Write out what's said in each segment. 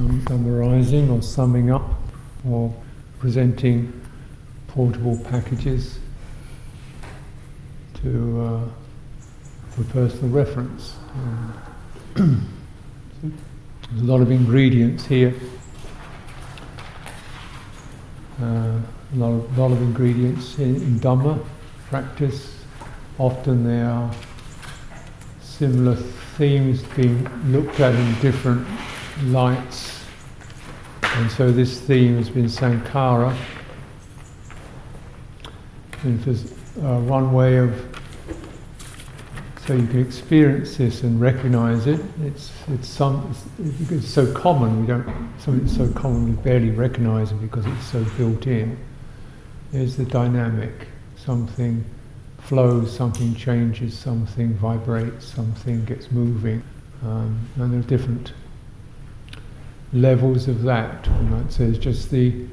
sum, summarizing or summing up or presenting portable packages to uh, for personal reference. There's a lot of ingredients here. Uh, a lot of, lot of ingredients in, in Dhamma practice. Often there are similar themes being looked at in different lights. And so this theme has been Sankhara. And for uh, one way of so you can experience this and recognize it. It's it's some it's, it's so common we don't something so common we barely recognize it because it's so built in. There's the dynamic. Something flows, something changes, something vibrates, something gets moving, um, and there are different levels of that. That says just the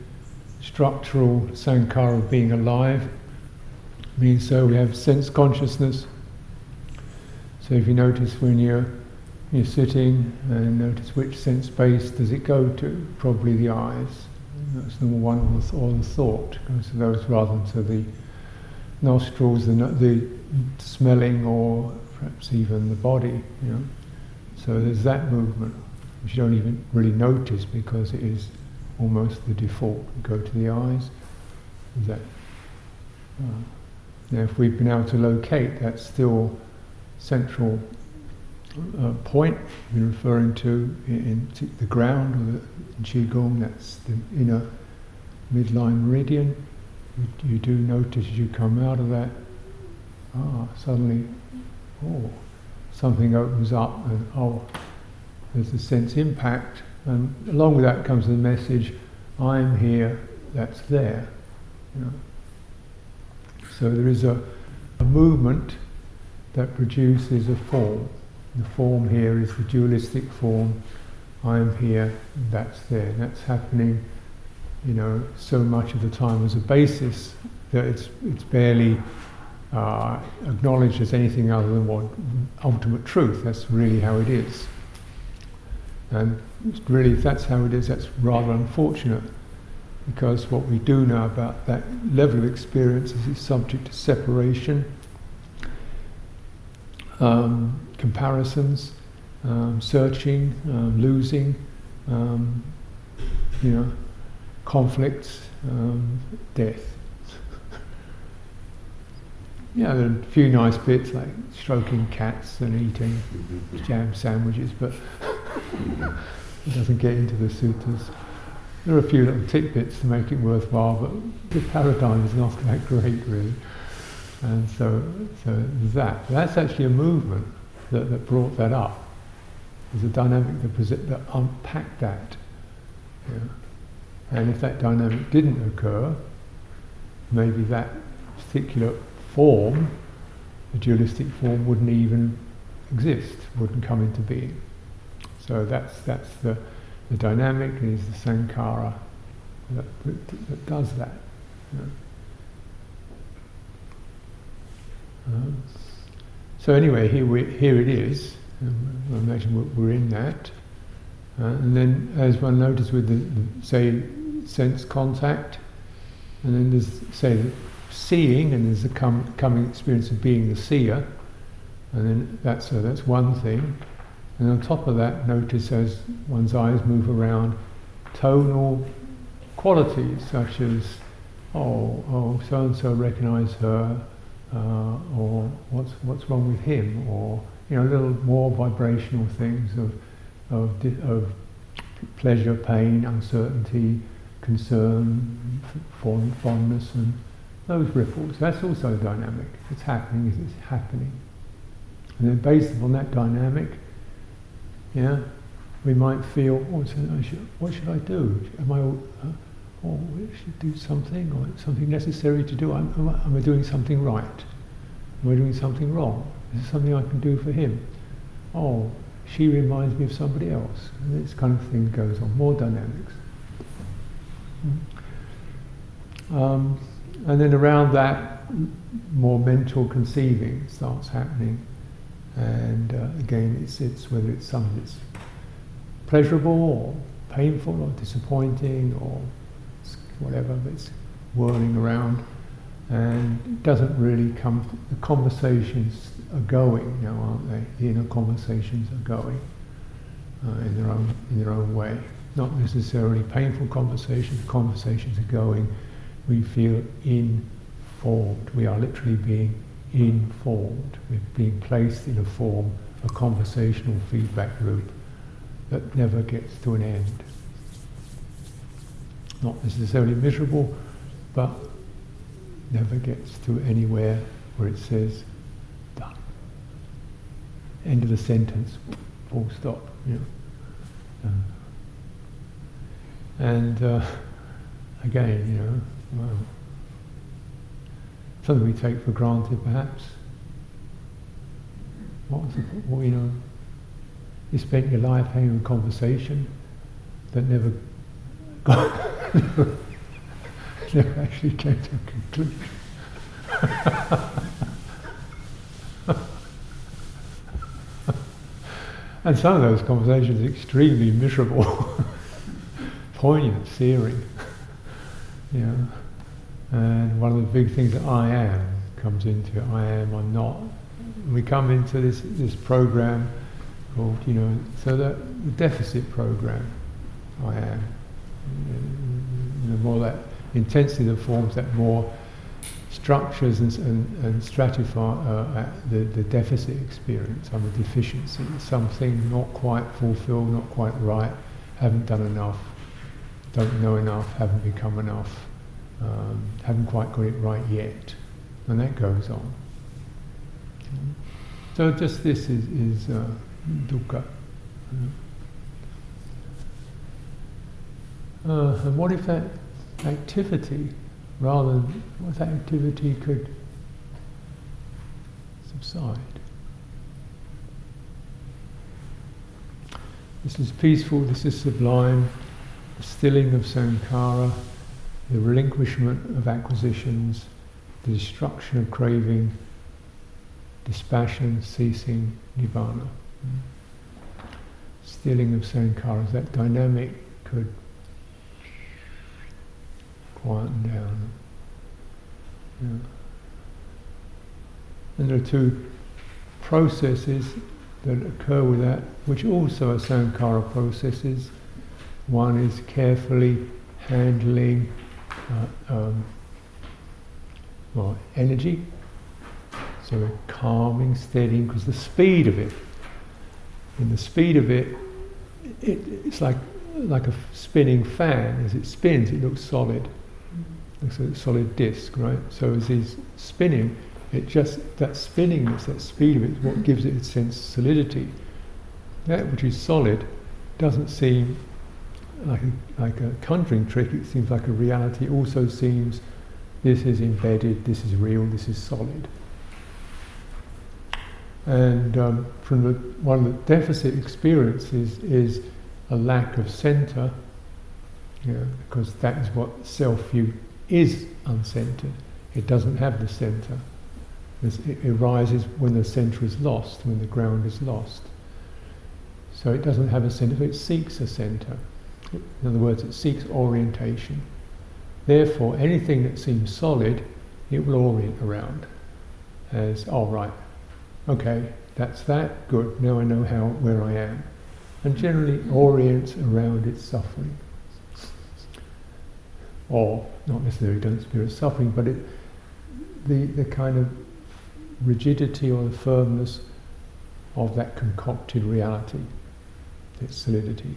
structural sankhara of being alive means so we have sense consciousness so if you notice when you're you're sitting and notice which sense base does it go to? Probably the eyes. That's number one, or the, or the thought goes to those rather than to the nostrils, the, the smelling, or perhaps even the body. You know. So there's that movement, which you don't even really notice because it is almost the default. You go to the eyes. That. Uh, now, if we've been able to locate, that still central uh, point been referring to in, in the ground or the qigong. That's the inner midline meridian. You, you, do notice as you come out of that, ah, suddenly, oh, something opens up, and oh, there's a sense impact, and along with that comes the message, I'm here, that's there. You know. So there is a, a movement that produces a form. The form here is the dualistic form. I am here, that's there. That's happening, you know, so much of the time as a basis that it's it's barely uh, acknowledged as anything other than what ultimate truth. That's really how it is. And really, if that's how it is, that's rather unfortunate because what we do know about that level of experience is it's subject to separation um, comparisons, um, searching, um, losing, um, you know, conflicts, um, death. yeah, there are a few nice bits like stroking cats and eating jam sandwiches, but it doesn't get into the suttas. There are a few little tidbits to make it worthwhile, but the paradigm is not that great, really. And so, so that that's actually a movement that, that brought that up. There's a dynamic that, present, that unpacked that. Yeah. And if that dynamic didn't occur, maybe that particular form, the dualistic form, wouldn't even exist, wouldn't come into being. So that's that's the the dynamic is the sankhara that, that, that does that. Uh, so anyway, here, we, here it is. Um, I imagine we're, in that. Uh, and then, as one notices with the, say, sense contact, and then there's, say, the seeing, and there's the com- coming experience of being the seer, and then that's, that's one thing. And on top of that, notice as one's eyes move around, tonal qualities such as, oh, oh, so and so recognize her, uh, or what's what's wrong with him, or you know, little more vibrational things of of, of pleasure, pain, uncertainty, concern, fond, fondness, and those ripples. That's also dynamic. It's happening. It's happening. And then based upon that dynamic, yeah, we might feel, oh, what should I do? Am I, uh, oh, should do something, or something necessary to do. Am, am, I, am I doing something right? Am I doing something wrong? Is there something I can do for him? Oh, she reminds me of somebody else. And this kind of thing goes on, more dynamics. Hmm. Um, and then around that, more mental conceiving starts happening. And uh, again, it's, it's whether it's something that's pleasurable or painful or disappointing or whatever that's whirling around, and it doesn't really come. The conversations are going now, aren't they? The inner conversations are going uh, in their own in their own way. Not necessarily painful conversations. Conversations are going. We feel informed. We are literally being informed. We're being placed in a form, a conversational feedback loop that never gets to an end. Not necessarily miserable, but never gets to anywhere where it says done. End of the sentence, full stop. You know. uh, and uh, again, you know, well, something we take for granted perhaps. What was the, well, you know, you spent your life having a conversation that never got, never actually came to a conclusion. and some of those conversations are extremely miserable, poignant, searing. know. And one of the big things that I am comes into it. I am, I'm not. We come into this, this program called, you know, so the, the deficit program, I am. You know, more that intensity that forms that more structures and, and, and stratify uh, the, the deficit experience. I'm a deficiency, something not quite fulfilled, not quite right, haven't done enough, don't know enough, haven't become enough, um, haven't quite got it right yet. And that goes on. So just this is, is uh, dukkha. Uh, and what if that activity, rather than what if that activity could subside? This is peaceful, this is sublime, the stilling of sankhara, the relinquishment of acquisitions, the destruction of craving, dispassion, ceasing, nibbana. Mm. Stealing of sankharas, that dynamic could quieten down. Yeah. And there are two processes that occur with that, which also are sankhara processes. One is carefully handling uh, um, well, energy, so we're calming, steadying, because the speed of it and the speed of it, it, it's like like a spinning fan. As it spins, it looks solid. Like a solid disc, right? So as it's spinning, it just that spinningness, that speed of it, is what gives it its sense of solidity. That which is solid doesn't seem like a, like a conjuring trick. It seems like a reality. It also seems this is embedded. This is real. This is solid. And um, from the, one of the deficit experiences is a lack of center, you know, because that is what self-view is uncentered. It doesn't have the center. It arises when the center is lost, when the ground is lost. So it doesn't have a center, it seeks a center. In other words, it seeks orientation. Therefore, anything that seems solid, it will orient around as, all oh, right, okay, that's that, good, now I know how, where I am. And generally orients around its suffering. Or, not necessarily doesn't spirit suffering, but it, the, the kind of rigidity or the firmness of that concocted reality, its solidity.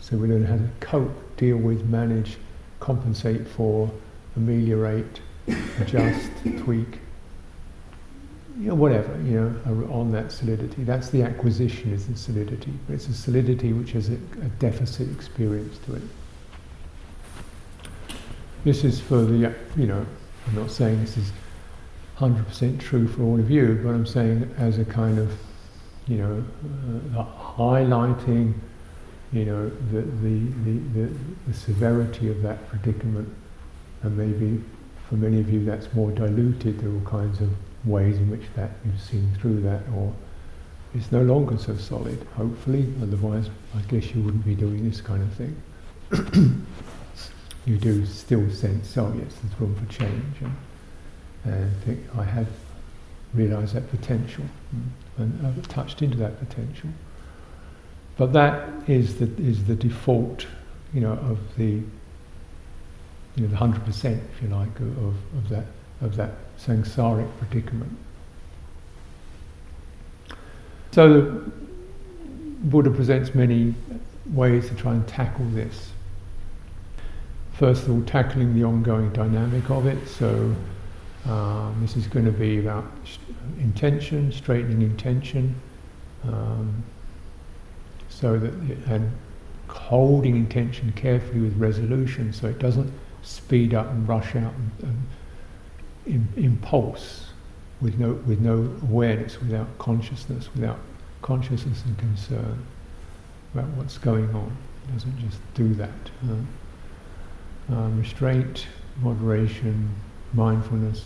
So we learn how to cope, deal with, manage, compensate for, ameliorate, adjust, tweak, you know, whatever, you know, on that solidity. That's the acquisition is the solidity. But it's a solidity which has a, a deficit experience to it. This is for the, you know, I'm not saying this is 100% true for all of you, but I'm saying as a kind of, you know, uh, highlighting, you know, the, the, the, the, severity of that predicament, and maybe for many of you that's more diluted. There are all kinds of ways in which that you've seen through that or it's no longer so solid, hopefully, otherwise I guess you wouldn't be doing this kind of thing. you do still sense, oh yes, there's room for change, and, and think, I have realised that potential, and I've touched into that potential. But that is the, is the default, you know, of the, you know, the hundred percent, if you like, of, of that of that samsaric predicament. So the Buddha presents many ways to try and tackle this. First of all, tackling the ongoing dynamic of it. So um, this is going to be about intention, straightening intention, um, so that it, and holding intention carefully with resolution, so it doesn't speed up and rush out and, and impulse with no, with no awareness, without consciousness, without consciousness and concern about what's going on. It doesn't just do that. Uh, um, restraint, moderation, mindfulness,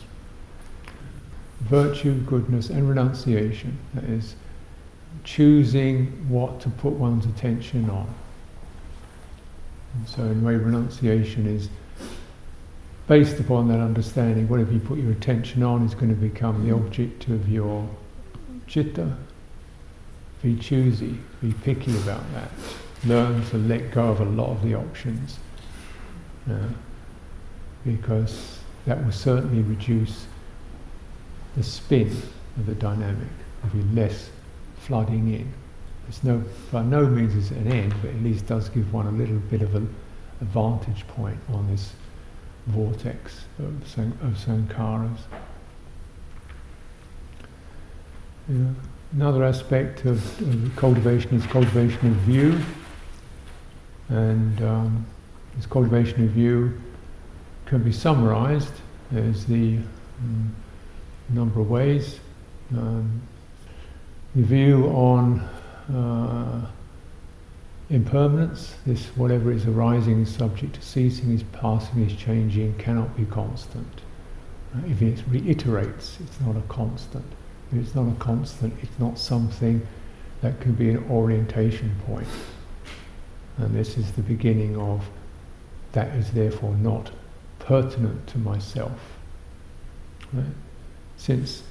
virtue, goodness, and renunciation. That is, choosing what to put one's attention on. And so, in a way, renunciation is based upon that understanding, whatever you put your attention on is going to become the object of your citta. Be choosy, be picky about that. Learn to let go of a lot of the options. Uh, because that will certainly reduce the spin of the dynamic, there'll be less flooding in. It's no, by no means is it an end, but at least does give one a little bit of a, vantage point on this vortex of, san- of sankharas. Yeah. Another aspect of, of, cultivation is cultivation of view, and um, this cultivation of view can be summarized as the um, number of ways. Um, view on uh, impermanence, this whatever is arising is subject to ceasing, is passing, is changing, cannot be constant. Uh, if it reiterates, it's not a constant. If it's not a constant, it's not something that can be an orientation point. And this is the beginning of that is therefore not pertinent to myself. Right? Since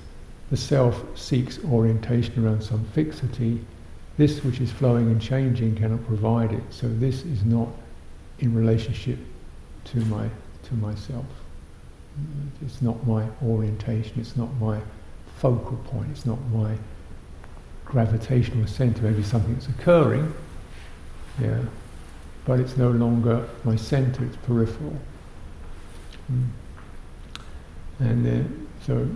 the self seeks orientation around some fixity, this which is flowing and changing cannot provide it. So this is not in relationship to my to myself. It's not my orientation. It's not my focal point. It's not my gravitational center. Maybe something that's occurring, yeah, but it's no longer my center. It's peripheral. Mm. And then, so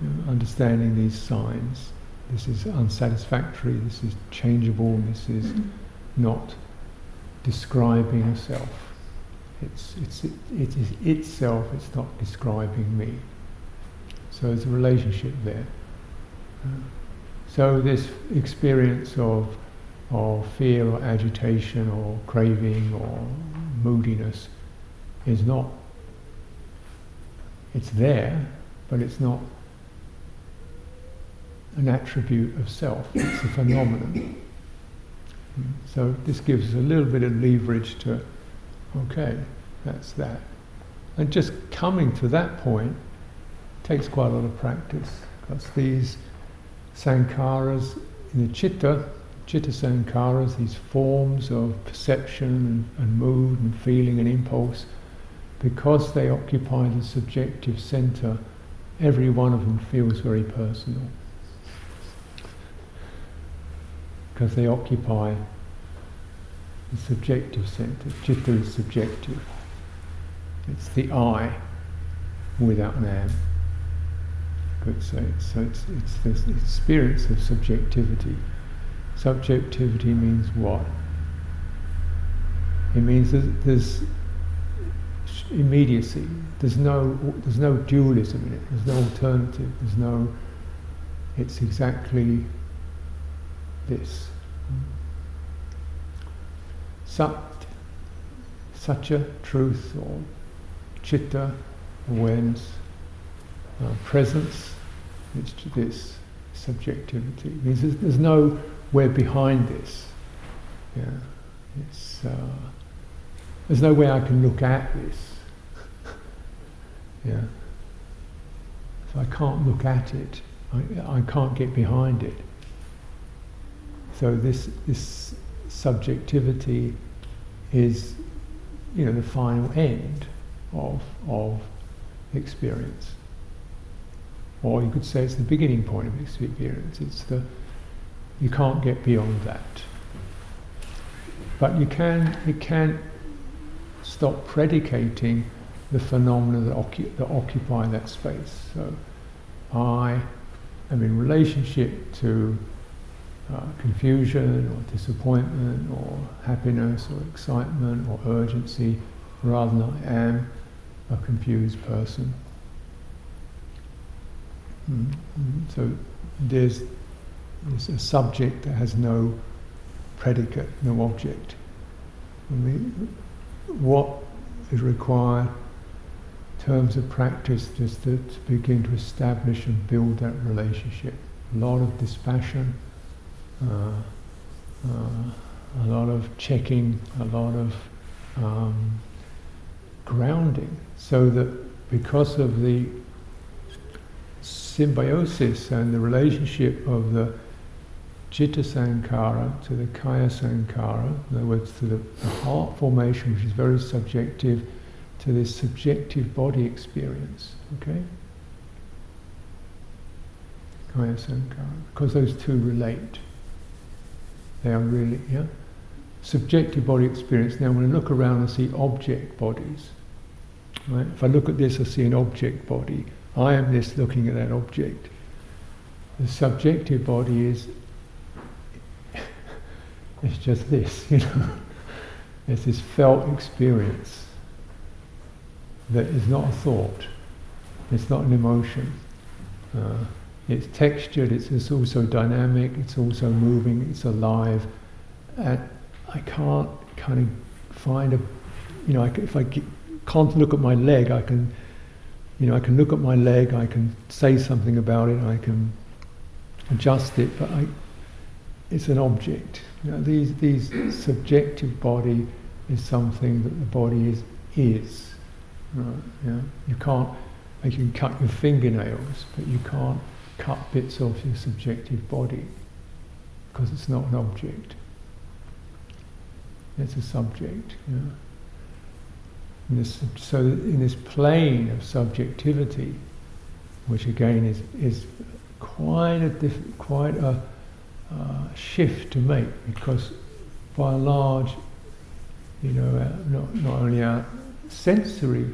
you know, understanding these signs this is unsatisfactory, this is changeable, this is mm-hmm. not describing a self. It's, it's, it, it is itself, it's not describing me. So there's a relationship there. So this experience of, of fear or agitation or craving or moodiness is not, it's there, but it's not an attribute of self, it's a phenomenon. So this gives us a little bit of leverage to, okay, that's that. And just coming to that point takes quite a lot of practice because these sankharas in the chitta, chitta sankharas, these forms of perception and, and mood and feeling and impulse, because they occupy the subjective center, every one of them feels very personal. Because they occupy the subjective center. Chitta is subjective. It's the I without an am. Could say so. It's it's the experience of subjectivity. Subjectivity means what? It means that there's immediacy. There's no there's no dualism in it. There's no alternative. There's no. It's exactly this. Sat, satya, truth, or chitta, awareness, uh, presence, it's to this subjectivity. Means there's, there's no where behind this. Yeah, it's uh, there's no way I can look at this. yeah, so I can't look at it. I, I can't get behind it. So this this subjectivity is, you know, the final end of of experience. Or you could say it's the beginning point of experience. It's the you can't get beyond that. But you can you can stop predicating the phenomena that, ocu- that occupy that space. So I am in relationship to uh, confusion or disappointment or happiness or excitement or urgency rather than I am a confused person. Mm-hmm. So there's, there's, a subject that has no predicate, no object. Mean, what is required in terms of practice just to, to begin to establish and build that relationship. A lot of dispassion, uh, uh, a lot of checking, a lot of um, grounding, so that because of the symbiosis and the relationship of the Chitta Sankhara to the Kaya Sankhara, in other words, to the, the heart formation, which is very subjective, to this subjective body experience. Okay? Kaya Sankhara. Because those two relate. They are really, yeah? Subjective body experience. Now, when I look around, I see object bodies. Right? If I look at this, I see an object body. I am this looking at that object. The subjective body is it's just this, you know. it's this felt experience that is not a thought. It's not an emotion. Uh, it's textured, it's, it's, also dynamic, it's also moving, it's alive. And I can't kind of find a, you know, I, if I can't look at my leg, I can, you know, I can look at my leg, I can say something about it, I can adjust it, but I, it's an object. You know, these, these subjective body is something that the body is, is. Right, yeah? You can't, you can cut your fingernails, but you can't cut bits off your subjective body because it's not an object. It's a subject. This, so in this plane of subjectivity, which again is, is quite a diff, quite a uh, shift to make because by and large, you know, uh, not, not only our sensory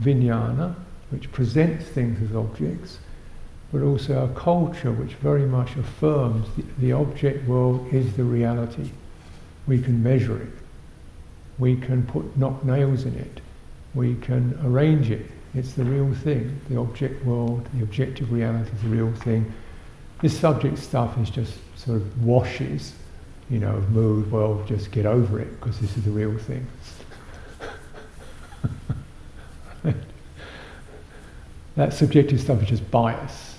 vijnana, which presents things as objects, but also our culture, which very much affirms the, the object world is the reality. We can measure it. We can put knock nails in it. We can arrange it. It's the real thing. The object world, the objective reality is the real thing. This subject stuff is just sort of washes, you know, of mood. Well, just get over it because this is the real thing. that subjective stuff is just bias.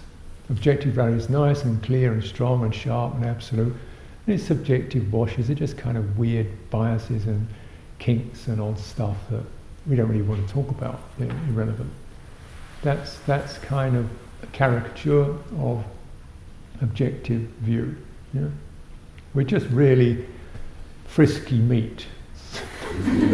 Objective reality is nice and clear and strong and sharp and absolute. And its subjective washes are just kind of weird biases and kinks and odd stuff that we don't really want to talk about. They're irrelevant. That's, that's kind of a caricature of objective view. We're just really frisky meat.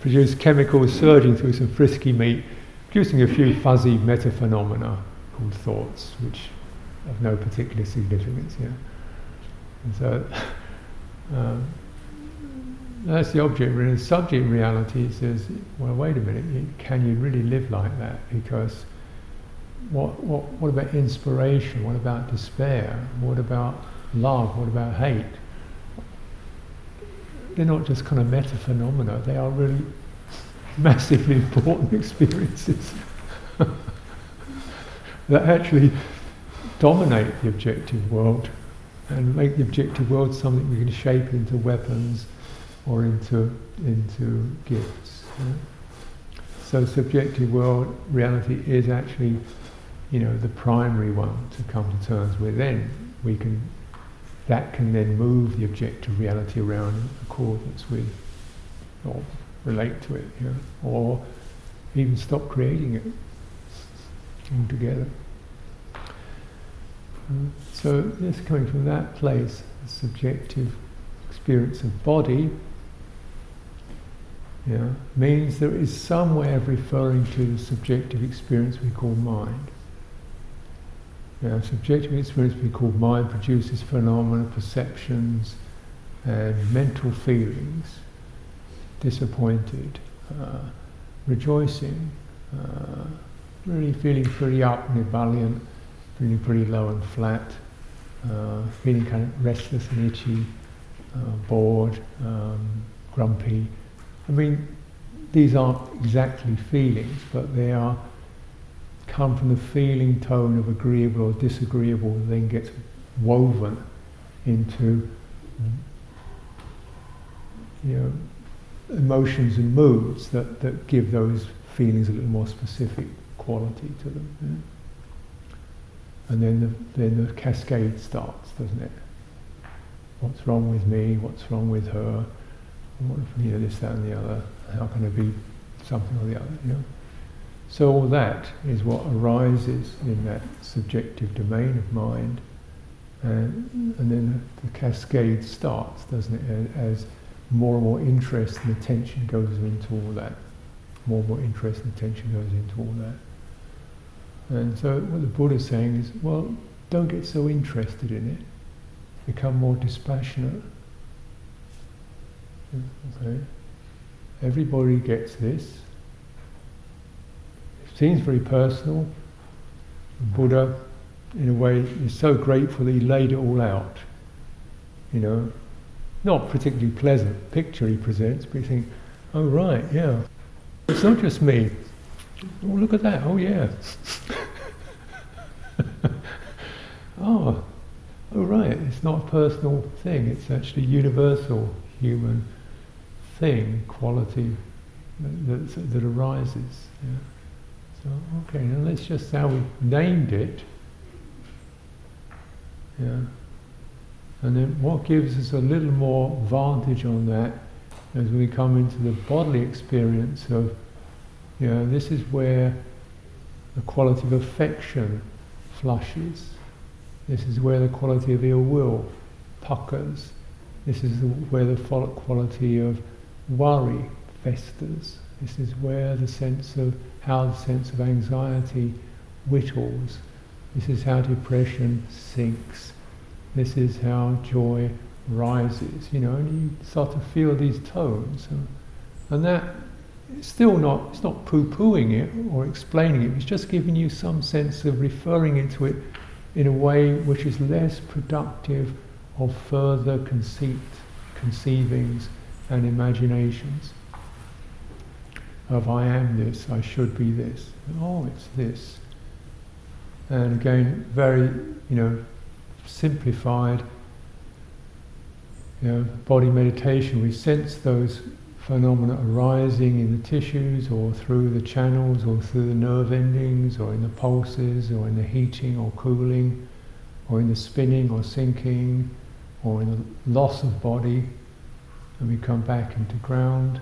Produce chemicals surging through some frisky meat producing a few fuzzy meta phenomena called thoughts, which have no particular significance. Yeah. And so um, that's the object. The subject reality says, well, wait a minute, can you really live like that? Because what, what, what about inspiration? What about despair? What about love? What about hate? They're not just kind of meta phenomena, they are really massively important experiences that actually dominate the objective world and make the objective world something we can shape into weapons or into into gifts. So subjective world reality is actually, you know, the primary one to come to terms with. Then we can, that can then move the objective reality around in accordance with, or relate to it, you know, or even stop creating it altogether. So this coming from that place, the subjective experience of body, yeah, means there is some way of referring to the subjective experience we call mind. Yeah, subjective experience we call mind produces phenomena, perceptions, and mental feelings, disappointed, uh, rejoicing, uh, really feeling pretty up and ebullient, feeling pretty low and flat, uh, feeling kind of restless and itchy, uh, bored, um, grumpy. I mean, these aren't exactly feelings, but they are come from the feeling tone of agreeable or disagreeable, and then gets woven into you know emotions and moods that, that give those feelings a little more specific quality to them. Yeah? And then the, then the cascade starts, doesn't it? What's wrong with me? What's wrong with her? What, you know, this, that, and the other. How can I be something or the other? You know. So all that is what arises in that subjective domain of mind, and, and then the, the cascade starts, doesn't it? As more and more interest and attention goes into all that. More and more interest and attention goes into all that. And so what the Buddha is saying is, well, don't get so interested in it become more dispassionate. Okay. Everybody gets this. It seems very personal. The Buddha, in a way, is so grateful that he laid it all out. You know, not particularly pleasant picture he presents, but you think, oh right, yeah, it's not just me. Oh, look at that. Oh yeah. oh, oh right, it's not a personal thing, it's actually a universal human thing, quality that, that, that arises. Yeah. So, okay, now let's just how we named it. Yeah. And then what gives us a little more vantage on that as we come into the bodily experience of, you know, this is where the quality of affection flushes. This is where the quality of ill will puckers. This is the, where the quality of worry festers. This is where the sense of how the sense of anxiety whittles. This is how depression sinks. This is how joy rises. You know, and you start to feel these tones, and, that still not. It's not poo-pooing it or explaining it. It's just giving you some sense of referring into it in a way which is less productive of further conceit, conceivings and imaginations of I am this, I should be this. Oh, it's this. And again, very, you know, simplified, you know, body meditation, we sense those phenomena arising in the tissues or through the channels or through the nerve endings or in the pulses or in the heating or cooling or in the spinning or sinking or in the loss of body and we come back into ground.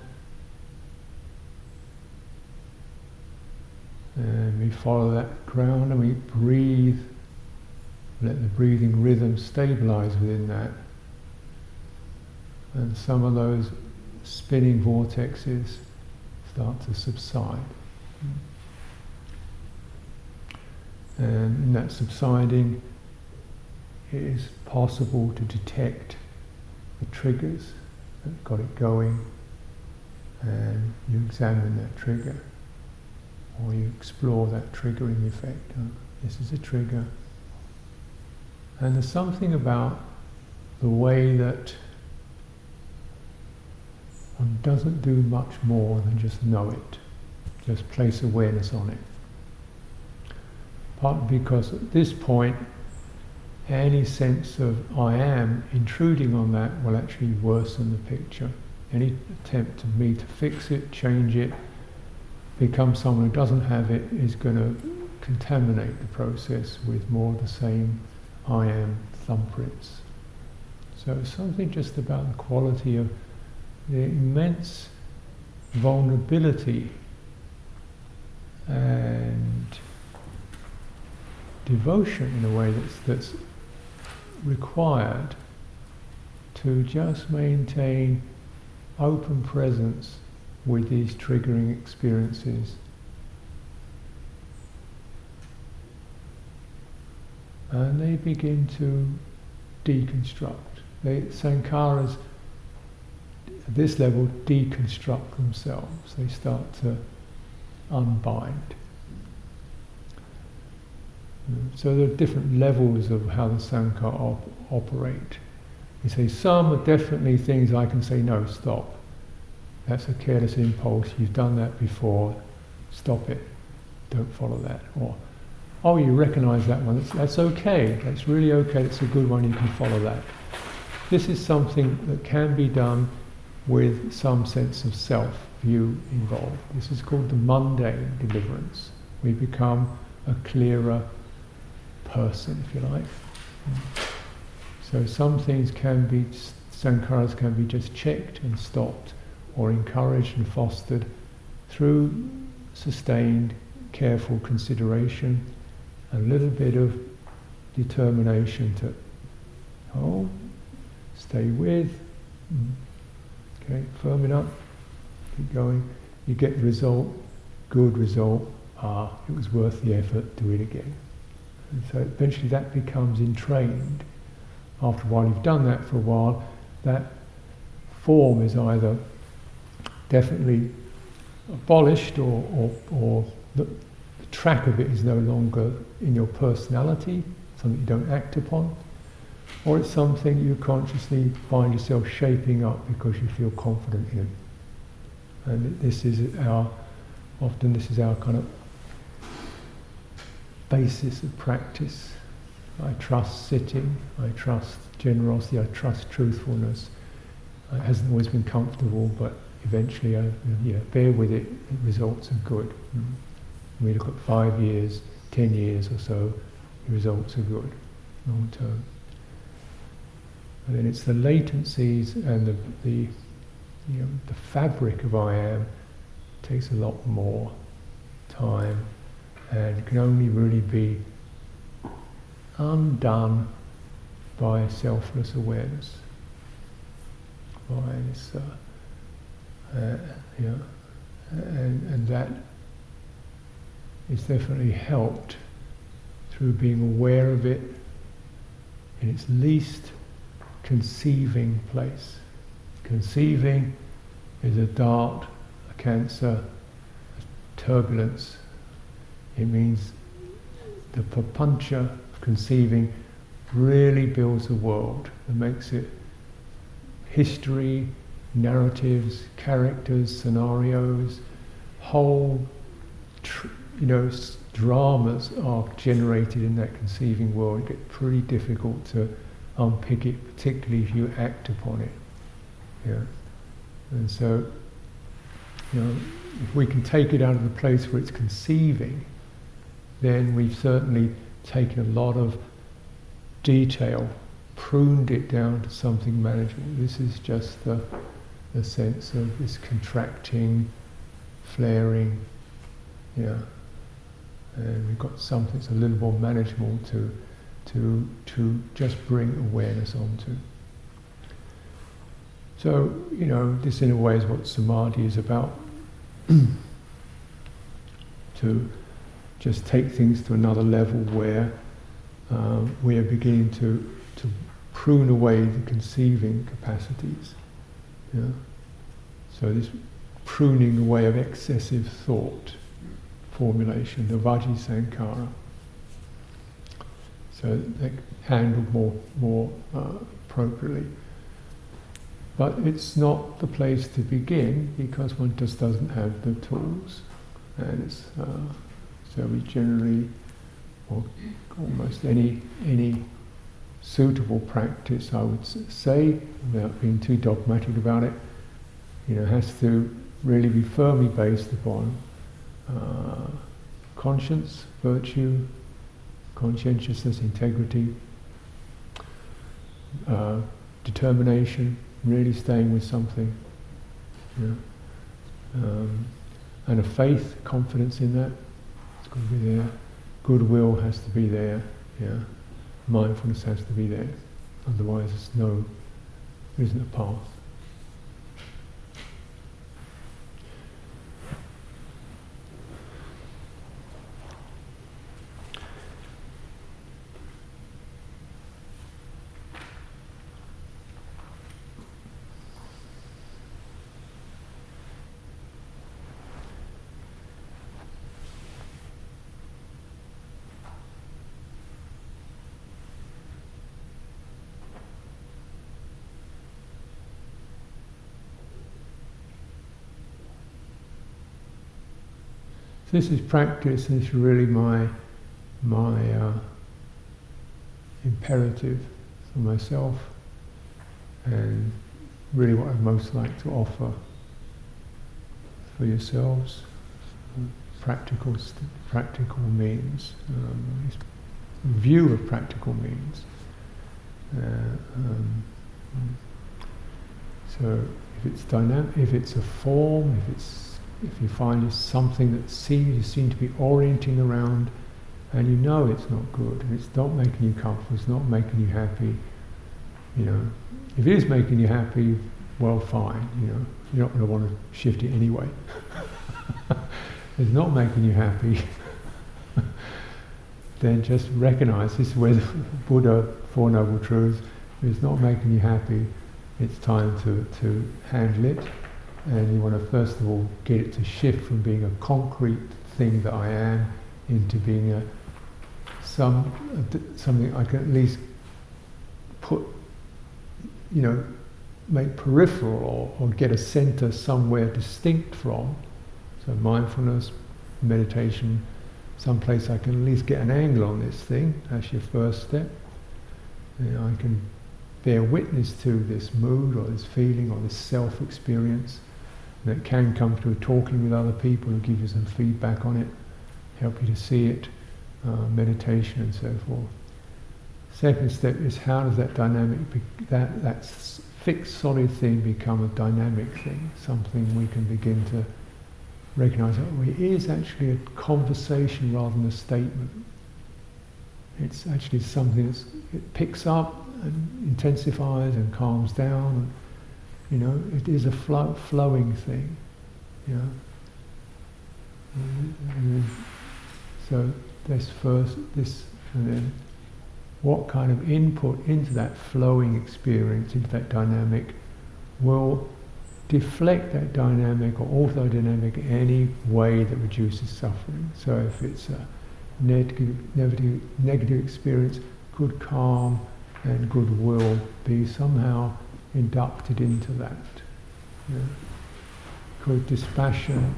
And we follow that ground and we breathe let the breathing rhythm stabilize within that and some of those spinning vortexes start to subside. And in that subsiding, it is possible to detect the triggers that got it going, and you examine that trigger, or you explore that triggering effect. This is a trigger. And there's something about the way that one doesn't do much more than just know it, just place awareness on it. Partly because at this point, any sense of I am intruding on that will actually worsen the picture. Any attempt of me to fix it, change it, become someone who doesn't have it is going to contaminate the process with more of the same I am thumbprints. So something just about the quality of the immense vulnerability and devotion in a way that's, that's required to just maintain open presence with these triggering experiences. And they begin to deconstruct. They, sankharas, at this level, deconstruct themselves. They start to unbind. So there are different levels of how the sankhara op- operate. You say some are definitely things I can say no, stop. That's a careless impulse. You've done that before. Stop it. Don't follow that. Or oh, you recognize that one. That's, that's okay. That's really okay. It's a good one. You can follow that. This is something that can be done with some sense of self view involved. This is called the mundane deliverance. We become a clearer person, if you like. So some things can be, sankharas can be just checked and stopped, or encouraged and fostered through sustained, careful consideration, a little bit of determination to, oh, stay with, okay, firm it up, keep going. You get the result, good result, ah, it was worth the effort, do it again. And so eventually that becomes entrained. After a while, you've done that for a while, that form is either definitely abolished or, or, or the, the track of it is no longer in your personality, something you don't act upon, or it's something you consciously find yourself shaping up because you feel confident in. And this is our, often this is our kind of basis of practice. I trust sitting, I trust generosity, I trust truthfulness. It hasn't always been comfortable, but eventually, I, yeah, bear with it, the results are good. Mm. We look at five years, ten years or so, the results are good, long term. And then it's the latencies and the, the, you know, the fabric of I am takes a lot more time and can only really be undone by selfless awareness, by this, uh, uh, you know, and, and that is definitely helped through being aware of it in its least conceiving place. Conceiving is a dart, a cancer, a turbulence, it means the papancha of conceiving really builds a world and makes it history, narratives, characters, scenarios, whole, tr- you know, dramas are generated in that conceiving world. It gets pretty difficult to unpick it, particularly if you act upon it. Yeah, and so, you know, if we can take it out of the place where it's conceiving, then we've certainly taken a lot of detail, pruned it down to something manageable. This is just the, the sense of this contracting, flaring, yeah. And we've got something that's a little more manageable to, to, to just bring awareness onto. So, you know, this in a way is what samadhi is about. to just take things to another level where uh, we are beginning to, to prune away the conceiving capacities. Yeah? So this pruning away of excessive thought formulation, the Vaci Sankhara. So that handled more, more uh, appropriately. But it's not the place to begin because one just doesn't have the tools. And it's, uh, so we generally, or almost any, any suitable practice, I would say, without being too dogmatic about it, you know, has to really be firmly based upon uh, conscience, virtue, conscientiousness, integrity, uh, determination, really staying with something, you know, um, and a faith, confidence in that, it's got to be there. Goodwill has to be there, yeah. Mindfulness has to be there. Otherwise, there's no, there isn't a path. This is practice, and is really my my uh, imperative for myself, and really what I'd most like to offer for yourselves. Practical, practical means, um, view of practical means. Uh, um, so if it's dynamic, if it's a form, if it's if you find it's something that seems you seem to be orienting around and you know it's not good and it's not making you comfortable, it's not making you happy, you know, if it is making you happy, well fine, you know, you're not going to want to shift it anyway. it's not making you happy, then just recognize this is where the Buddha, Four Noble Truths, it's not making you happy, it's time to, to handle it and you want to first of all get it to shift from being a concrete thing that I am into being a some something I can at least put, you know, make peripheral or, or get a center somewhere distinct from. So mindfulness, meditation, someplace I can at least get an angle on this thing. That's your first step. And I can bear witness to this mood or this feeling or this self experience that can come through talking with other people who give you some feedback on it, help you to see it, uh, meditation and so forth. Second step is how does that dynamic, be, that, that fixed solid thing become a dynamic thing, something we can begin to recognize that it is actually a conversation rather than a statement. It's actually something that it picks up and intensifies and calms down you know, it is a flow, flowing thing. You know. So this first, this, and then what kind of input into that flowing experience, into that dynamic, will deflect that dynamic or alter the dynamic any way that reduces suffering. So if it's a negative, negative, negative experience, good calm and goodwill be somehow inducted into that. Yeah. Could dispassion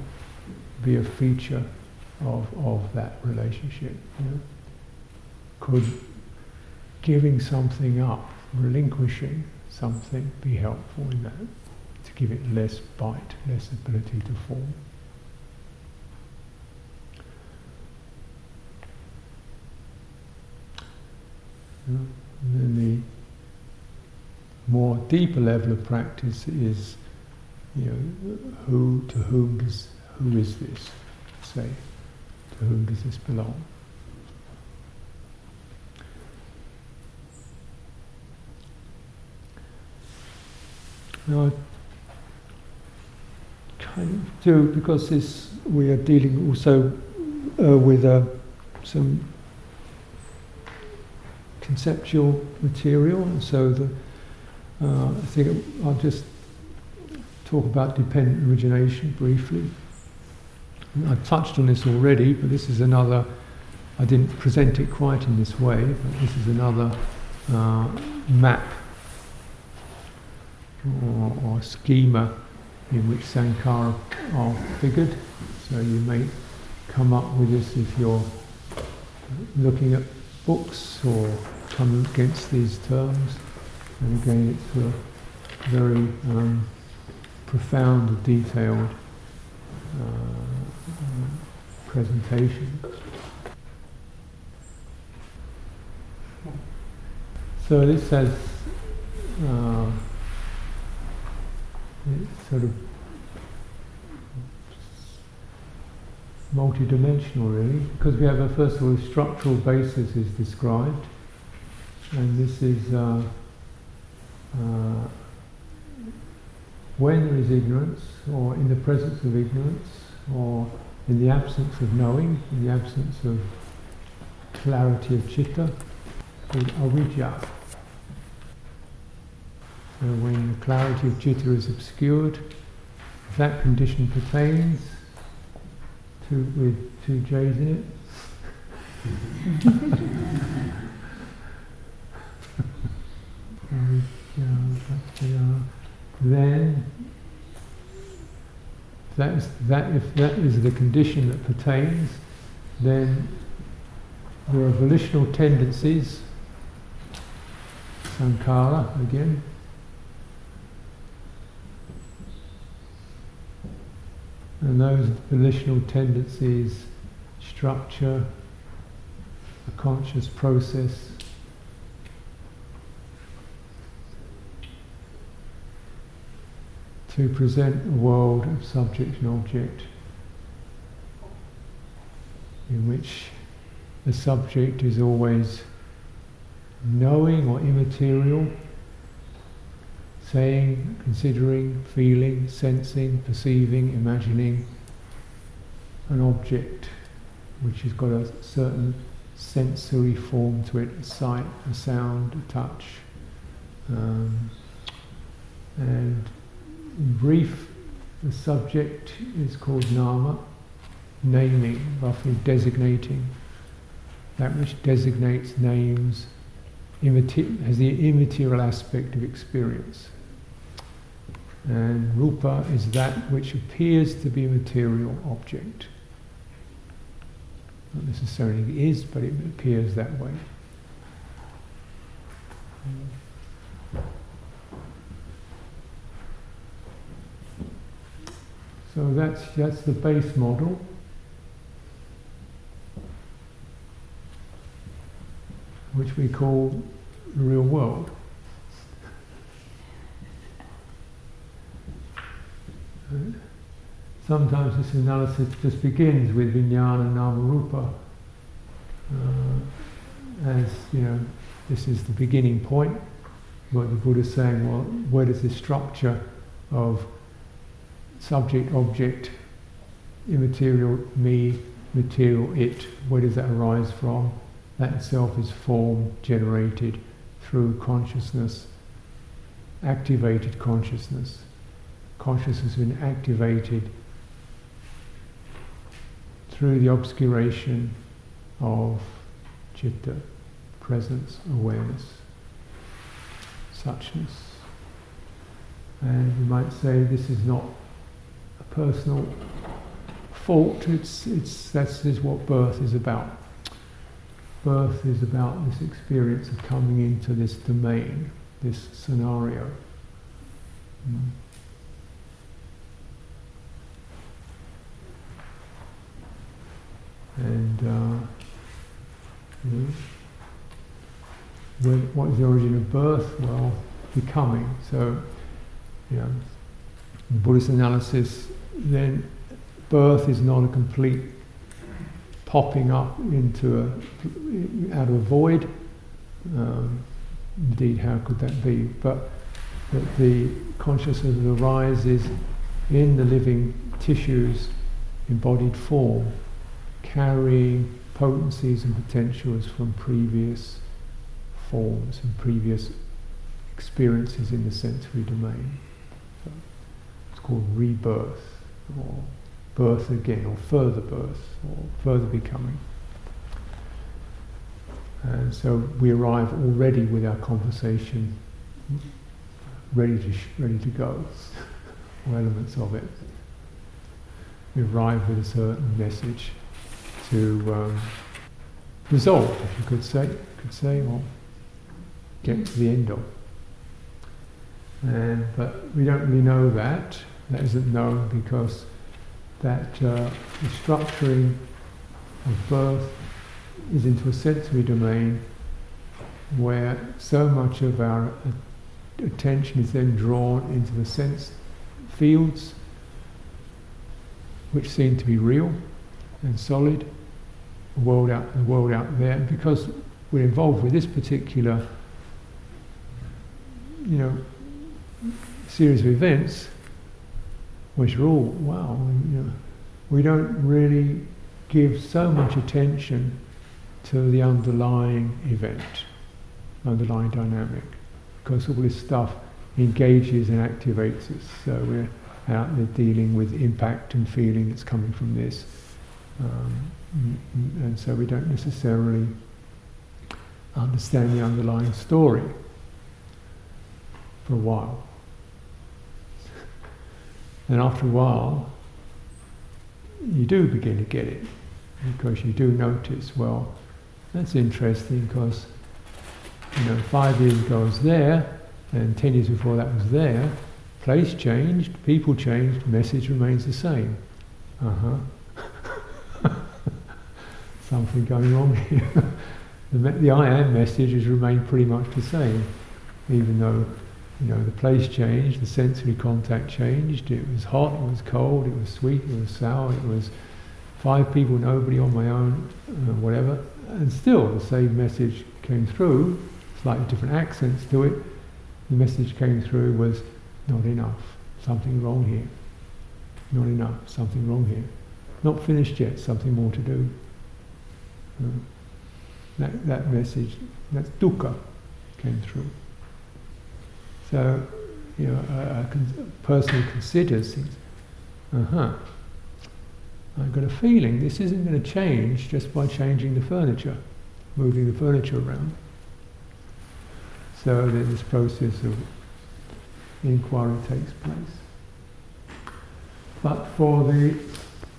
be a feature of, of that relationship? Yeah. Could giving something up, relinquishing something be helpful in that? To give it less bite, less ability to form. And then the more deeper level of practice is, you know, who to whom does who is this? Say, to whom does this belong? Now, I kind of do because this we are dealing also uh, with uh, some conceptual material, and so the uh, I think I'll just talk about dependent origination briefly. I've touched on this already, but this is another, I didn't present it quite in this way, but this is another uh, map or, or, schema in which sankhara are figured. So you may come up with this if you're looking at books or come against these terms. And again, it's a very um, profound, detailed uh, presentation. So this has uh, it's sort of multi-dimensional really, because we have a first of all structural basis is described, and this is uh, uh, when there is ignorance, or in the presence of ignorance, or in the absence of knowing, in the absence of clarity of chitta, called avijja. So when the clarity of chitta is obscured, if that condition pertains to with two J's in it. then that is, that if that is the condition that pertains, then there are volitional tendencies, sankhara again, And those volitional tendencies structure a conscious process to present a world of subject and object in which the subject is always knowing or immaterial saying, considering, feeling, sensing, perceiving, imagining an object which has got a certain sensory form to it, a sight, a sound, a touch. Um, and in brief, the subject is called nama, naming, roughly designating. That which designates names has the immaterial aspect of experience. And rupa is that which appears to be a material object. Not necessarily is, but it appears that way. So that's, that's the base model. which we call the real world. Sometimes this analysis just begins with vijnana nama rupa, uh, as you know, this is the beginning point. What the Buddha is saying, well, where does this structure of subject, object, immaterial me, material it, where does that arise from? That itself is form generated through consciousness, activated consciousness consciousness has been activated through the obscuration of citta, presence, awareness, suchness. And you might say this is not personal fault, it's, it's, that's is what birth is about. Birth is about this experience of coming into this domain, this scenario. Mm. And uh, you know, what is the origin of birth? Well, becoming. So, you know, Buddhist analysis, then birth is not a complete popping up into a out of a void. Um, indeed, how could that be? But that the consciousness arises in the living tissues, embodied form, carrying potencies and potentials from previous forms and previous experiences in the sensory domain. So it's called rebirth, or birth again, or further birth, or further becoming. And so we arrive already with our conversation ready to sh- ready to go, or elements of it. We arrive with a certain message to um, resolve, if you could say, could say, or get to the end of. And, but we don't really know that. That isn't known because that uh, structuring of birth is into a sensory domain where so much of our attention is then drawn into the sense fields which seem to be real and solid, the world out, the world out there. And because we're involved with this particular, you know, series of events, which are all wow, you know, we don't really give so much attention to the underlying event, underlying dynamic, because all this stuff engages and activates us. So we're out there dealing with impact and feeling that's coming from this. Um, and so we don't necessarily understand the underlying story for a while. And after a while, you do begin to get it because you do notice, well, that's interesting because, you know, five years ago I was there, and ten years before that was there. Place changed, people changed, message remains the same. Uh huh. Something going wrong here. the, the I am message has remained pretty much the same, even though you know, the place changed, the sensory contact changed, it was hot, it was cold, it was sweet, it was sour, it was five people, nobody on my own, uh, whatever, and still the same message came through, slightly different accents to it. The message came through was not enough, something wrong here. Not enough, something wrong here. Not finished yet, something more to do. Uh, that, that message, that dukkha, came through. So, you know, a, a person considers things, uh huh, I've got a feeling this isn't going to change just by changing the furniture, moving the furniture around. So that this process of inquiry takes place. But for the,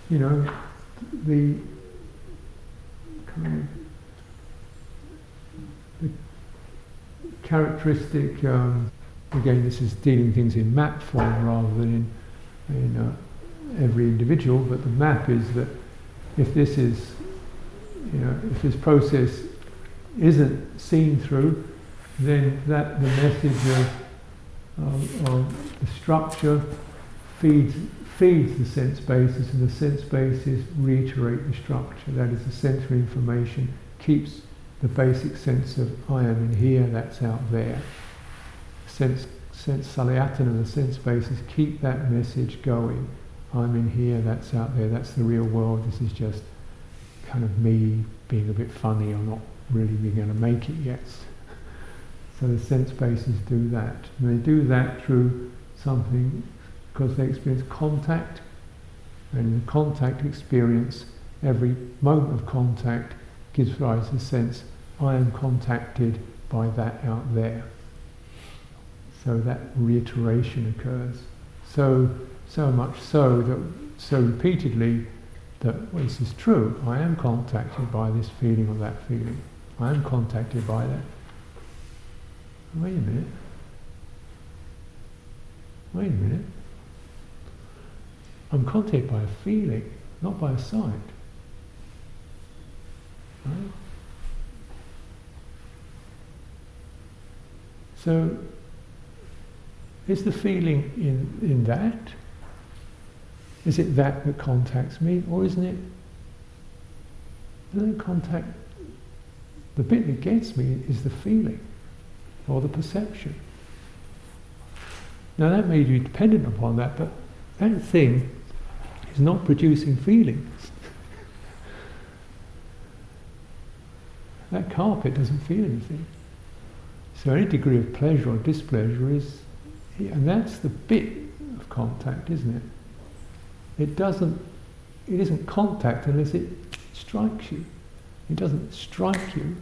you know, the kind of characteristic um, again, this is dealing things in map form rather than in, in uh, every individual, but the map is that if this is, you know, if this process isn't seen through, then that the message of, of, of the structure feeds feeds the sense basis, and the sense basis reiterate the structure. That is, the sensory information keeps the basic sense of I am in here, that's out there sense, sense salayatana, the sense basis, keep that message going. I'm in here, that's out there, that's the real world, this is just kind of me being a bit funny or not really being able to make it yet. So the sense bases do that. And they do that through something because they experience contact, and the contact experience, every moment of contact gives rise to the sense, I am contacted by that out there. So that reiteration occurs. So, so much so that, so repeatedly that well, this is true. I am contacted by this feeling or that feeling. I am contacted by that. Wait a minute. Wait a minute. I'm contacted by a feeling, not by a sight. Right? So is the feeling in, in that? Is it that that contacts me, or isn't it? Doesn't contact? The bit that gets me is the feeling, or the perception. Now that may be dependent upon that, but that thing is not producing feelings. that carpet doesn't feel anything. So any degree of pleasure or displeasure is and that's the bit of contact, isn't it? It doesn't, it isn't contact unless it strikes you. It doesn't strike you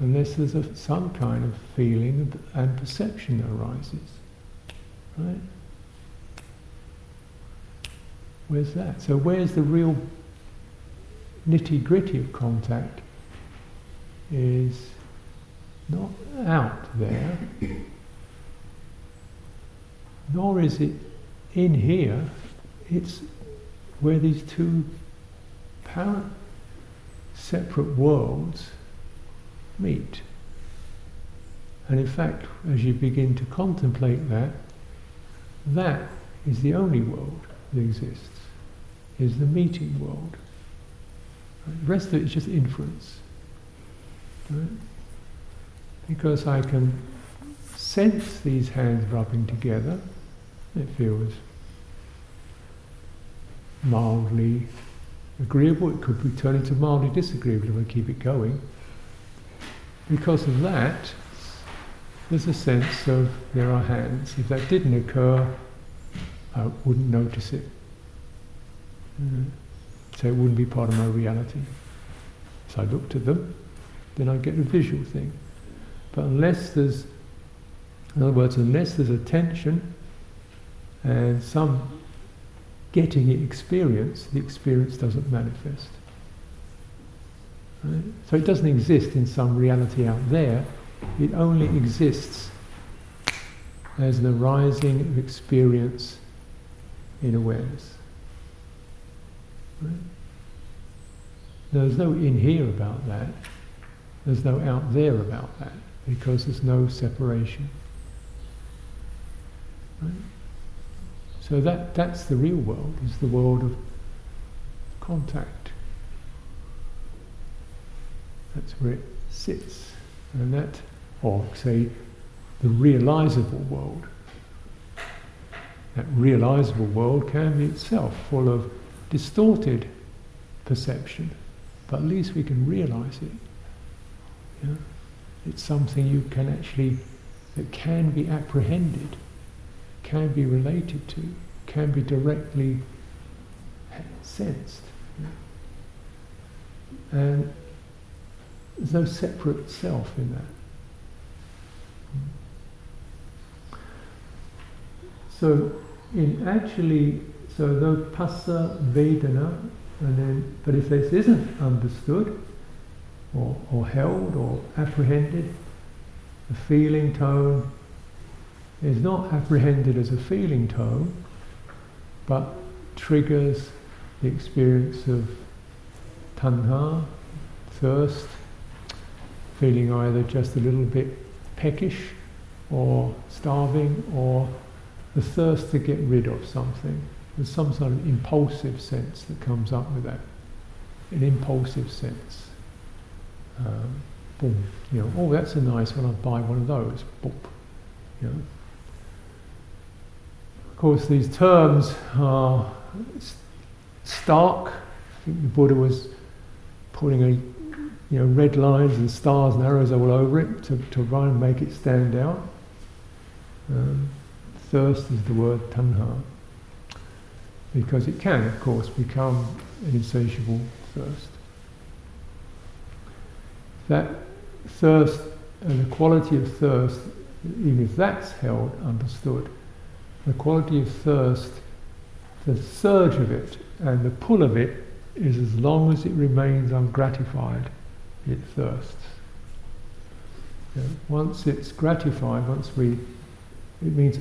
unless there's a, some kind of feeling and perception that arises. Right? Where's that? So where's the real nitty gritty of contact? Is not out there nor is it in here, it's where these two separate worlds meet. And in fact, as you begin to contemplate that, that is the only world that exists, is the meeting world. The rest of it is just inference. Right? Because I can sense these hands rubbing together, it feels mildly agreeable, it could be turned into mildly disagreeable if I keep it going. Because of that, there's a sense of there are hands. If that didn't occur, I wouldn't notice it. Mm-hmm. So it wouldn't be part of my reality. So I looked at them, then I get a visual thing. But unless there's, in other words, unless there's attention and some getting it experience, the experience doesn't manifest. Right? So it doesn't exist in some reality out there, it only exists as an arising of experience in awareness. Right? There's no in here about that. There's no out there about that because there's no separation. Right? So that, that's the real world, is the world of contact. That's where it sits. And that, or say, the realizable world. That realizable world can be itself full of distorted perception, but at least we can realize it. It's something you can actually, that can be apprehended, can be related to, can be directly sensed. And there's no separate self in that. So, in actually, so though phassa, vedana, and then, but if this isn't understood, or, or held, or apprehended, the feeling tone is not apprehended as a feeling tone, but triggers the experience of tanha, thirst, feeling either just a little bit peckish or starving or the thirst to get rid of something. There's some sort of impulsive sense that comes up with that. An impulsive sense. Um, boom. You know, oh, that's a nice one. I'll buy one of those. Boom. You know. Of course, these terms are stark. I think the Buddha was putting a you know, red lines and stars and arrows all over it to, to try and make it stand out. Um, thirst is the word tanha, because it can, of course, become an insatiable thirst. That thirst and the quality of thirst, even if that's held, understood, the quality of thirst, the surge of it and the pull of it is as long as it remains ungratified it thirsts. Once it's gratified, once we, it means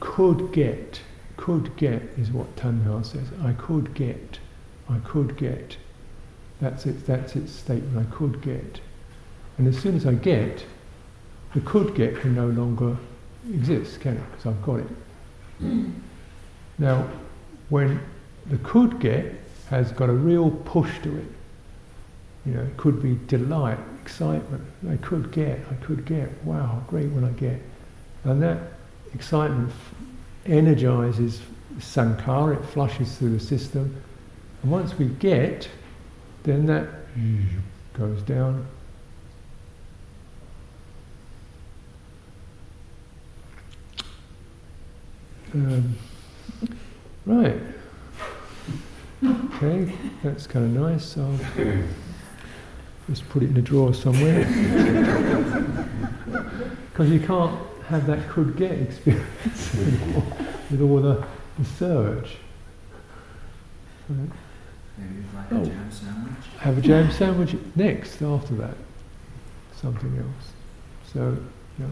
could get, could get is what Tanha says. I could get, I could get. That's it, that's its statement, I could get. And as soon as I get, the could get can no longer exist, can it? Because I've got it. Hmm. now, when the could get has got a real push to it, you know, it could be delight, excitement. I could get, I could get. Wow, great when I get. And that excitement energizes sankhara, it flushes through the system. And once we get, then that goes down. Um, right. Okay, that's kind of nice. So. Just put it in a drawer somewhere. Because you can't have that could get experience with all the, the surge. Maybe like oh, a jam sandwich. Have a jam sandwich next after that. Something else. So, you know,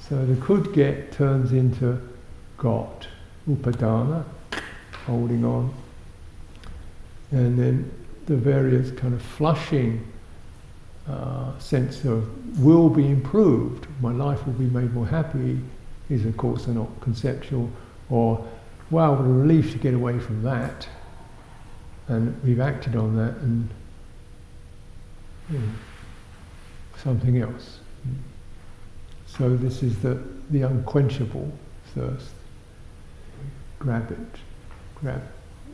so the could get turns into got, upadana, holding on. And then the various kind of flushing uh, sense of will be improved, my life will be made more happy, is of course not conceptual, or wow, what a relief to get away from that. And we've acted on that and you know, something else. So this is the, the unquenchable thirst. Grab it, grab.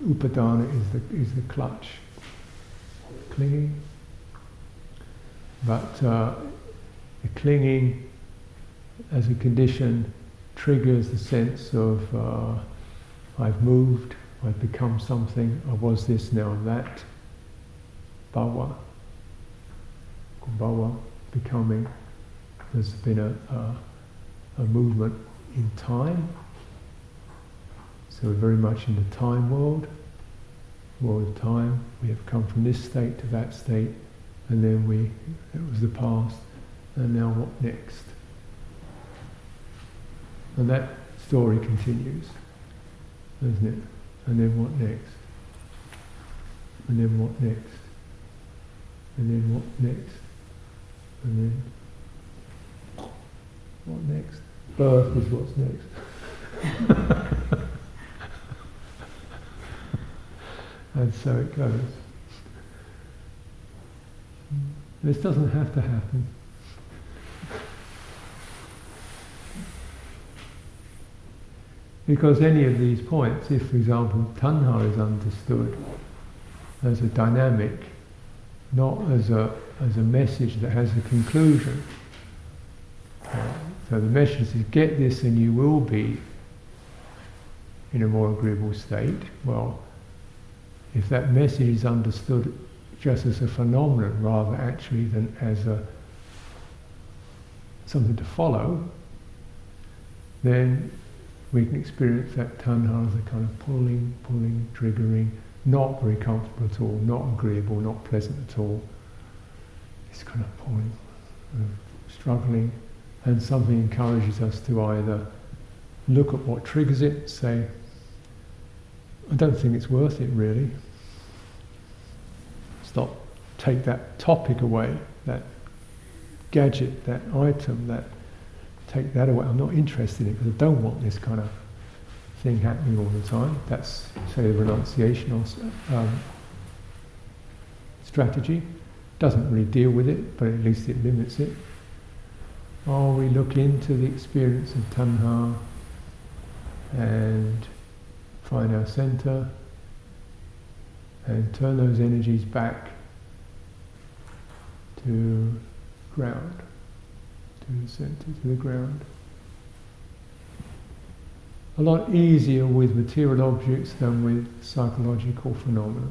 Upadana is the, is the clutch. Clinging. But uh, the clinging as a condition triggers the sense of uh, I've moved, I've become something, I was this, now I'm that. Bhava. Bhava, becoming. There's been a, a, a movement in time. So we're very much in the time world, world of time. We have come from this state to that state, and then we, it was the past, and now what next? And that story continues, doesn't it? And then what next? And then what next? And then what next? And then what next? Birth is what's next. and so it goes. This doesn't have to happen. Because any of these points, if for example tanha is understood as a dynamic, not as a, as a message that has a conclusion. so the message is get this and you will be in a more agreeable state. Well, if that message is understood just as a phenomenon rather actually than as a something to follow, then we can experience that tanha as a kind of pulling, pulling, triggering, not very comfortable at all, not agreeable, not pleasant at all. It's kind of pulling, uh, struggling, and something encourages us to either look at what triggers it, say, I don't think it's worth it really. Take that topic away, that gadget, that item, that take that away. I'm not interested in it because I don't want this kind of thing happening all the time. That's, say, the renunciation um, strategy. Doesn't really deal with it, but at least it limits it. Or we look into the experience of tanha and find our center and turn those energies back to ground to the center, to the ground. A lot easier with material objects than with psychological phenomena.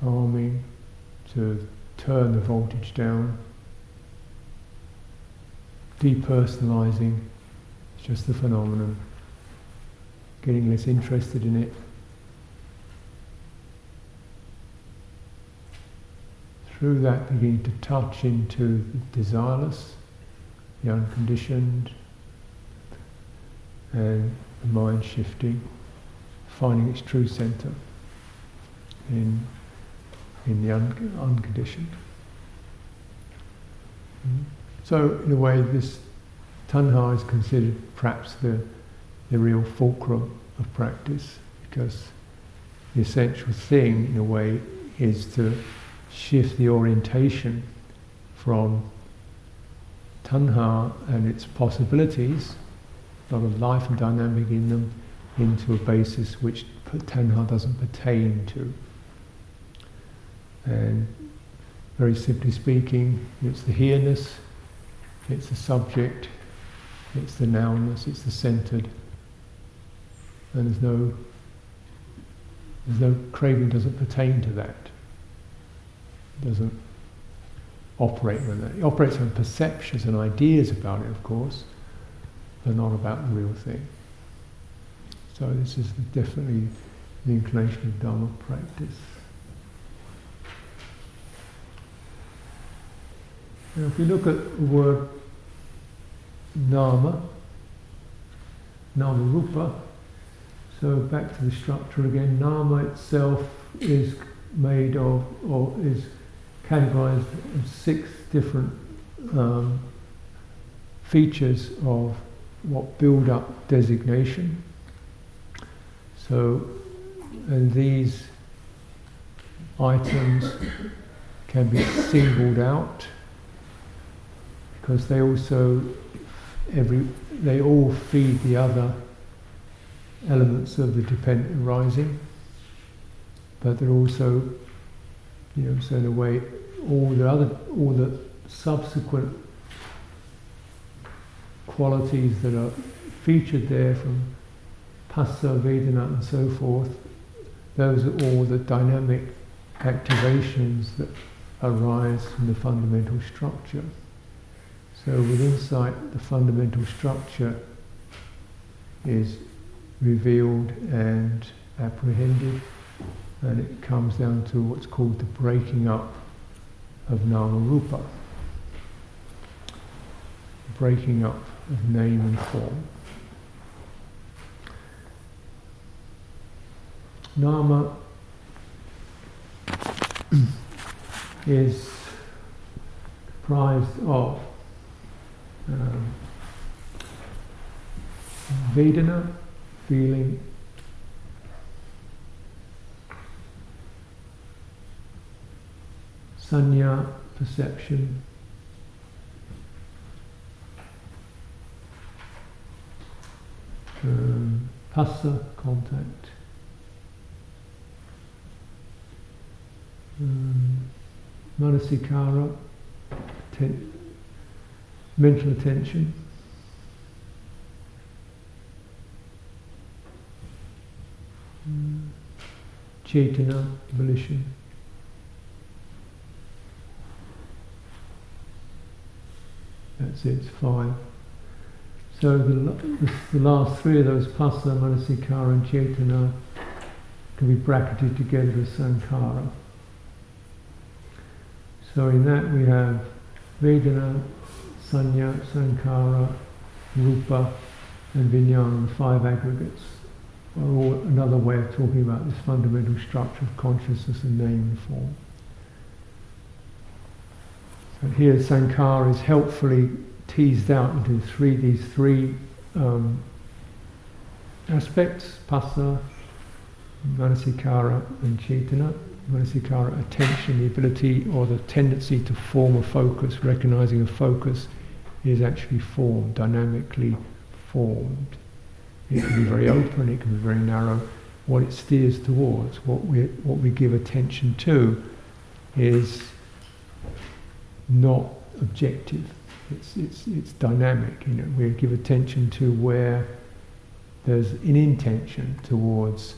Calming to turn the voltage down. Depersonalizing, just the phenomenon. Getting less interested in it. through that beginning to touch into the desireless, the unconditioned, and the mind shifting, finding its true center in, in the un- unconditioned. Mm. So, in a way, this tanha is considered perhaps the, the real fulcrum of practice because the essential thing, in a way, is to shift the orientation from tanha and its possibilities, a lot of life and dynamic in them, into a basis which tanha doesn't pertain to. And very simply speaking, it's the here-ness, it's the subject, it's the nounness, it's the centered, and there's no there's no craving doesn't pertain to that It doesn't operate on that. It operates on perceptions and ideas about it, of course, but not about the real thing. So this is definitely the inclination of Dharma practice. Now if we look at the word nama, nama rupa. So back to the structure again. Nama itself is made of, or is categorized in six different um, features of what build up designation. So, and these items can be singled out because they also every they all feed the other elements of the dependent arising, but they're also, you know, so in a way, all the other all the subsequent qualities that are featured there from Phassa, Vedana and so forth, those are all the dynamic activations that arise from the fundamental structure. So with insight, the fundamental structure is revealed and apprehended, and it comes down to what's called the breaking up of nama rupa, breaking up of name and form. Nama is comprised of um, Vedana, feeling, Sanya, perception, um, Phassa, contact, um, Manasikara, ten- mental attention, Mm. Chetana, volition. That's it, it's five. So the, the, the last three of those, Phassa, Manasikara and Chetana, can be bracketed together as Sankhara. So in that we have Vedana, Sanya, Sankhara, Rupa and Vijnana, the five aggregates all another way of talking about this fundamental structure of consciousness and name and form. So here Sankhara is helpfully teased out into three these three um, aspects, Phassa, Manasikara and Chetana. Manasikara, attention, the ability or the tendency to form a focus, recognizing a focus is actually formed, dynamically formed. It can be very open, it can be very narrow. What it steers towards, what we, what we give attention to, is not objective. It's, it's, it's dynamic. You know, we give attention to where there's an intention towards,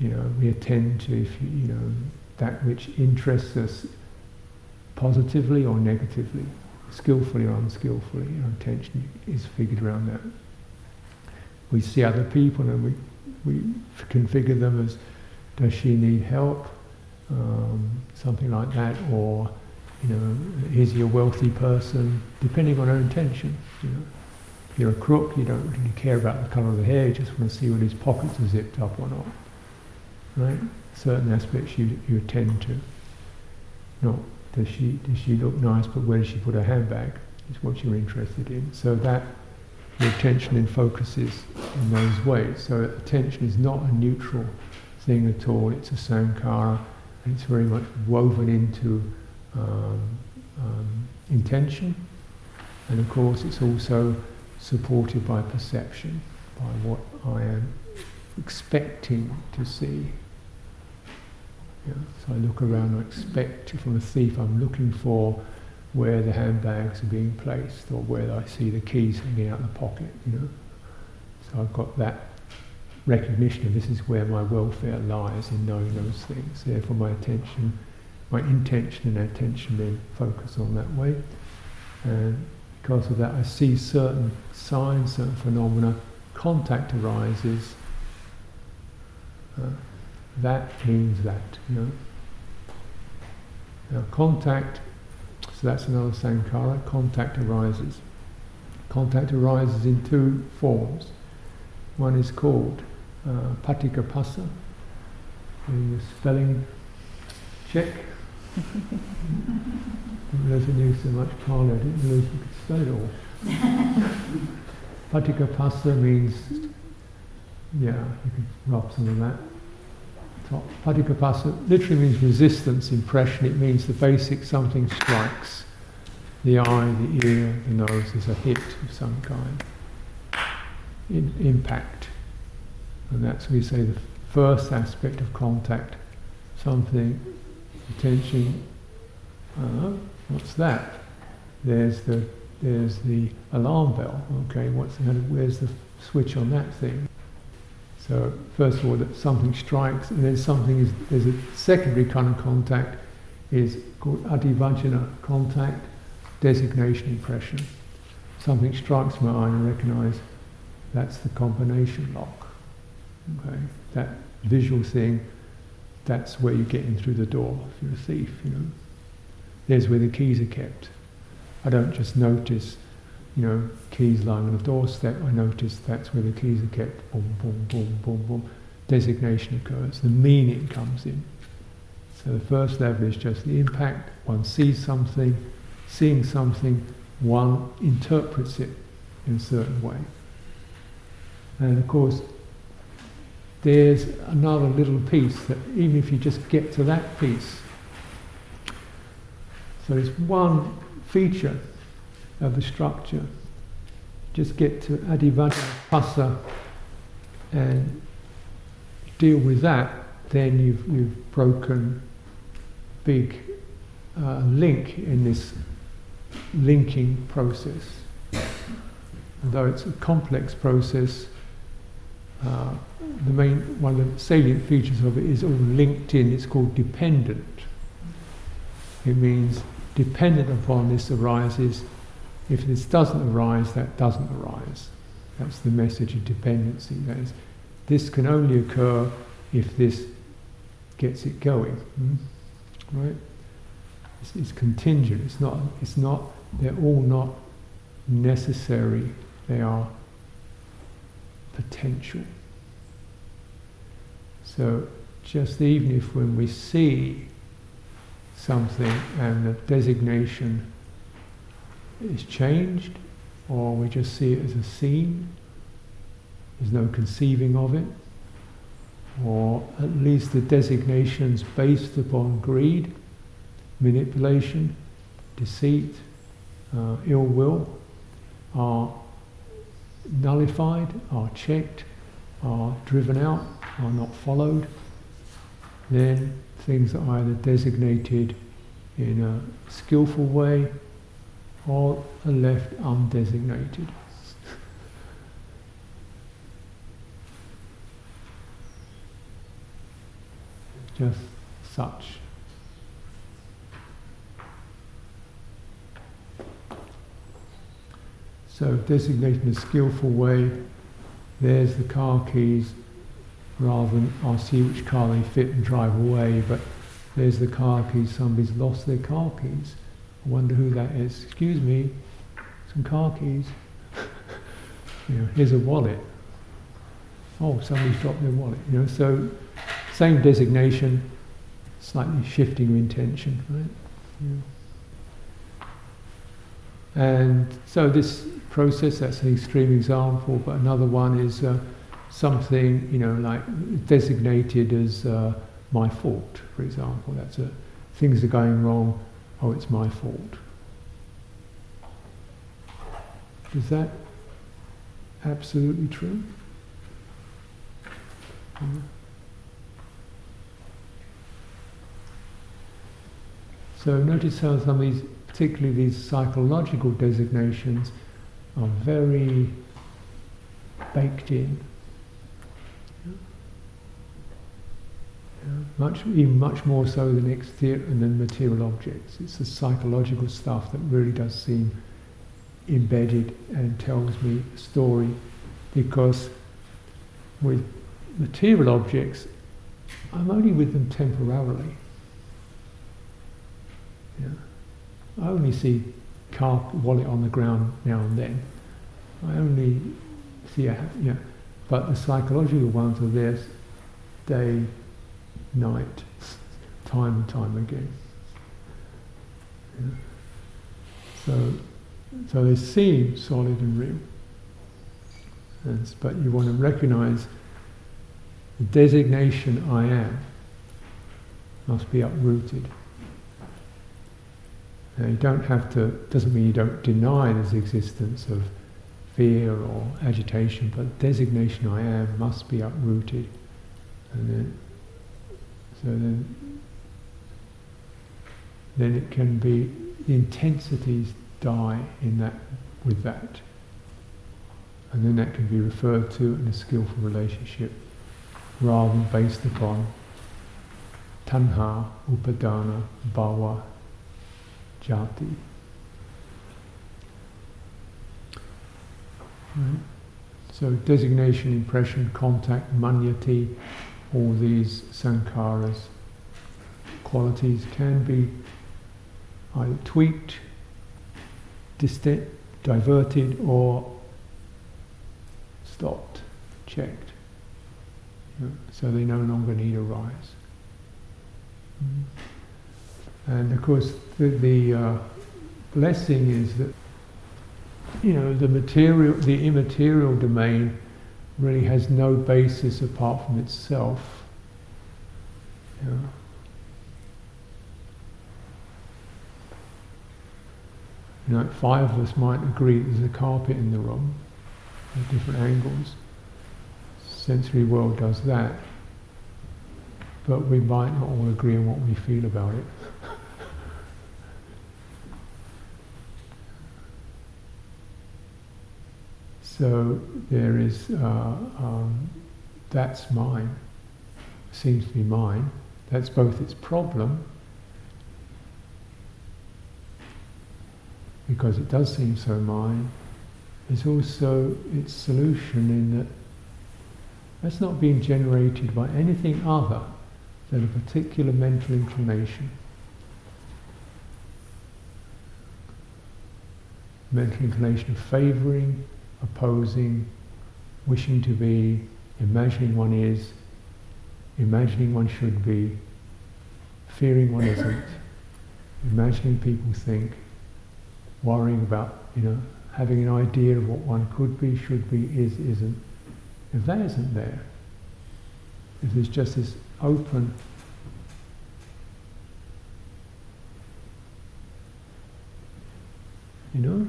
you know, we attend to, if you, you know, that which interests us positively or negatively, skillfully or unskillfully. Our attention is figured around that we see other people and we, we configure them as does she need help, um, something like that, or you know, is he a wealthy person, depending on her intention. You know. If you're a crook, you don't really care about the colour of the hair, you just want to see whether his pockets are zipped up or not. Right? Certain aspects you, you attend to. Not does she does she look nice, but where does she put her handbag? Is what you're interested in. So that your attention and focuses in those ways. So attention is not a neutral thing at all, it's a sankhara, and it's very much woven into um, um, intention, and of course it's also supported by perception, by what I am expecting to see. Yeah, so I look around, I expect, I'm a thief, I'm looking for where the handbags are being placed or where I see the keys hanging out of the pocket, you know. So I've got that recognition of this is where my welfare lies in knowing those things. Therefore my attention, my intention and attention then focus on that way. And because of that I see certain signs, certain phenomena, contact arises, uh, that means that, you know. Now contact so that's another sankhara. Contact arises. Contact arises in two forms. One is called uh, Paticapassa, the spelling check. didn't realize I knew so much Pali, I didn't realize you could spell it all. Paticapassa means, yeah, you can rub some of that. Top. Patigha phassa literally means resistance, impression. It means the basic something strikes. The eye, the ear, the nose There's a hit of some kind. In, impact. And that's, we say, the first aspect of contact. Something, attention, uh, what's that? There's the, there's the alarm bell. Okay, what's the, where's the switch on that thing? So first of all, that something strikes, and then something is there's a secondary kind of contact is called adhivacana contact, designation impression. Something strikes my eye and I recognise that's the combination lock. Okay, that visual thing, that's where you get in through the door if you're a thief, you know. There's where the keys are kept. I don't just notice you know, keys lying on the doorstep, I notice that's where the keys are kept. Boom, boom, boom, boom, boom. Designation occurs. The meaning comes in. So the first level is just the impact. One sees something, seeing something, one interprets it in a certain way. And of course, there's another little piece that even if you just get to that piece, so there's one feature of the structure. Just get to Adhivacana phassa and deal with that, then you've, you've broken big uh, link in this linking process. Although it's a complex process, uh, the main one of the salient features of it is all linked in. It's called dependent. It means dependent upon this arises if this doesn't arise, that doesn't arise. That's the message of dependency. That is, this can only occur if this gets it going. Hmm? Right? It's, it's, contingent. It's not. It's not. They're all not necessary. They are potential. So, just even if when we see something and the designation is changed, or we just see it as a scene, there's no conceiving of it, or at least the designations based upon greed, manipulation, deceit, uh, ill will are nullified, are checked, are driven out, are not followed, then things are either designated in a skillful way are left undesignated. Just such. So designating a skillful way, there's the car keys rather than I'll see which car they fit and drive away, but there's the car keys, somebody's lost their car keys. I wonder who that is. Excuse me, some car keys. you know, here's a wallet. Oh, somebody's dropped their wallet. You know, so same designation, slightly shifting intention, right? Yeah. And so this process, that's an extreme example, but another one is uh, something, you know, like designated as uh, my fault, for example. That's a, things are going wrong, oh, it's my fault. Is that absolutely true? So notice how some of these, particularly these psychological designations, are very baked in. Much, even much more so than, exterior, and than material objects. It's the psychological stuff that really does seem embedded and tells me a story because with material objects, I'm only with them temporarily. Yeah. I only see car wallet on the ground now and then. I only see a, know, But the psychological ones are there day, night, time and time again. Yeah. So, so they seem solid and real. And, but you want to recognize the designation I am must be uprooted. Now you don't have to, doesn't mean you don't deny there's existence of fear or agitation, but designation I am must be uprooted. And then, then it can be, the intensities die in that, with that. And then that can be referred to in a skillful relationship rather than based upon tanha, upadana, bhava, jati. Right? So designation, impression, contact, manyati, all these sankharas, qualities can be either tweaked, distant, diverted, or stopped, checked. so they no longer need arise. Mm-hmm. And of course, the, the uh, blessing is that you know the material, the immaterial domain, really has no basis apart from itself. Know. You know, five of us might agree there's a carpet in the room at different angles. Sensory world does that but we might not all agree on what we feel about it. So there is, uh, um, that's mine, seems to be mine. That's both its problem, because it does seem so mine, it's also its solution in that that's not being generated by anything other than a particular mental inclination. Mental inclination of favouring, opposing, wishing to be, imagining one is, imagining one should be, fearing one isn't, imagining people think, worrying about, you know, having an idea of what one could be, should be, is, isn't. If that isn't there, if there's just this open. You know,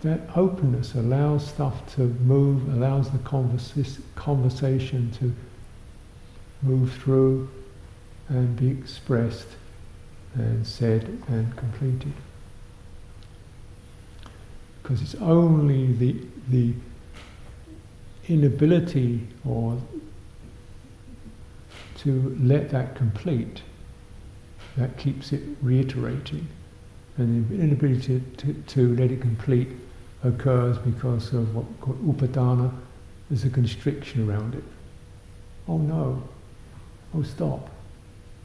that openness allows stuff to move, allows the conversa- conversation to move through and be expressed and said and completed. Because it's only the, the inability or to let that complete, that keeps it reiterating. And the inability to, to, to let it complete occurs because of what we call upadana, there's a constriction around it. Oh no, oh stop,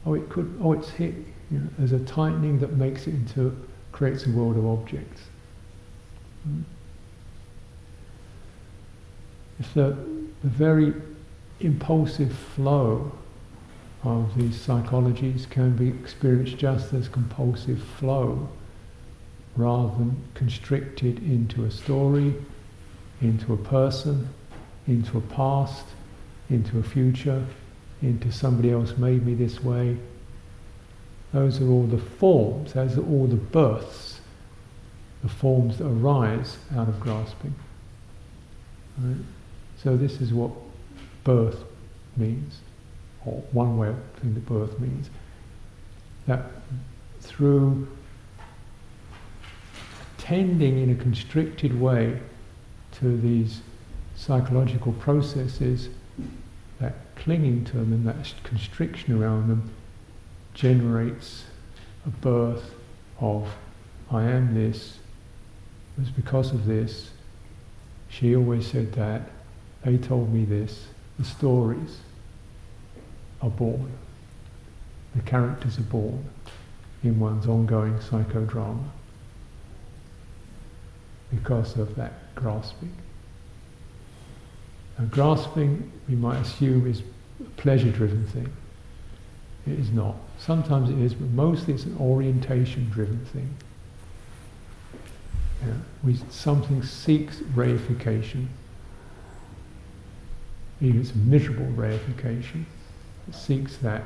oh it could, oh it's hit. You know, there's a tightening that makes it into, creates a world of objects. Hmm. If the, the very impulsive flow of these psychologies can be experienced just as compulsive flow rather than constricted into a story, into a person, into a past, into a future, into somebody else made me this way. Those are all the forms, those are all the births, the forms that arise out of grasping. Right? So this is what birth means or one way of saying the birth means, that through tending in a constricted way to these psychological processes, that clinging to them and that constriction around them generates a birth of I am this, it was because of this, she always said that, they told me this, the stories are born. The characters are born in one's ongoing psychodrama because of that grasping. Now, grasping, we might assume, is a pleasure driven thing. It is not. Sometimes it is, but mostly it's an orientation driven thing. Yeah. We, something seeks reification. Even it's miserable reification. It seeks that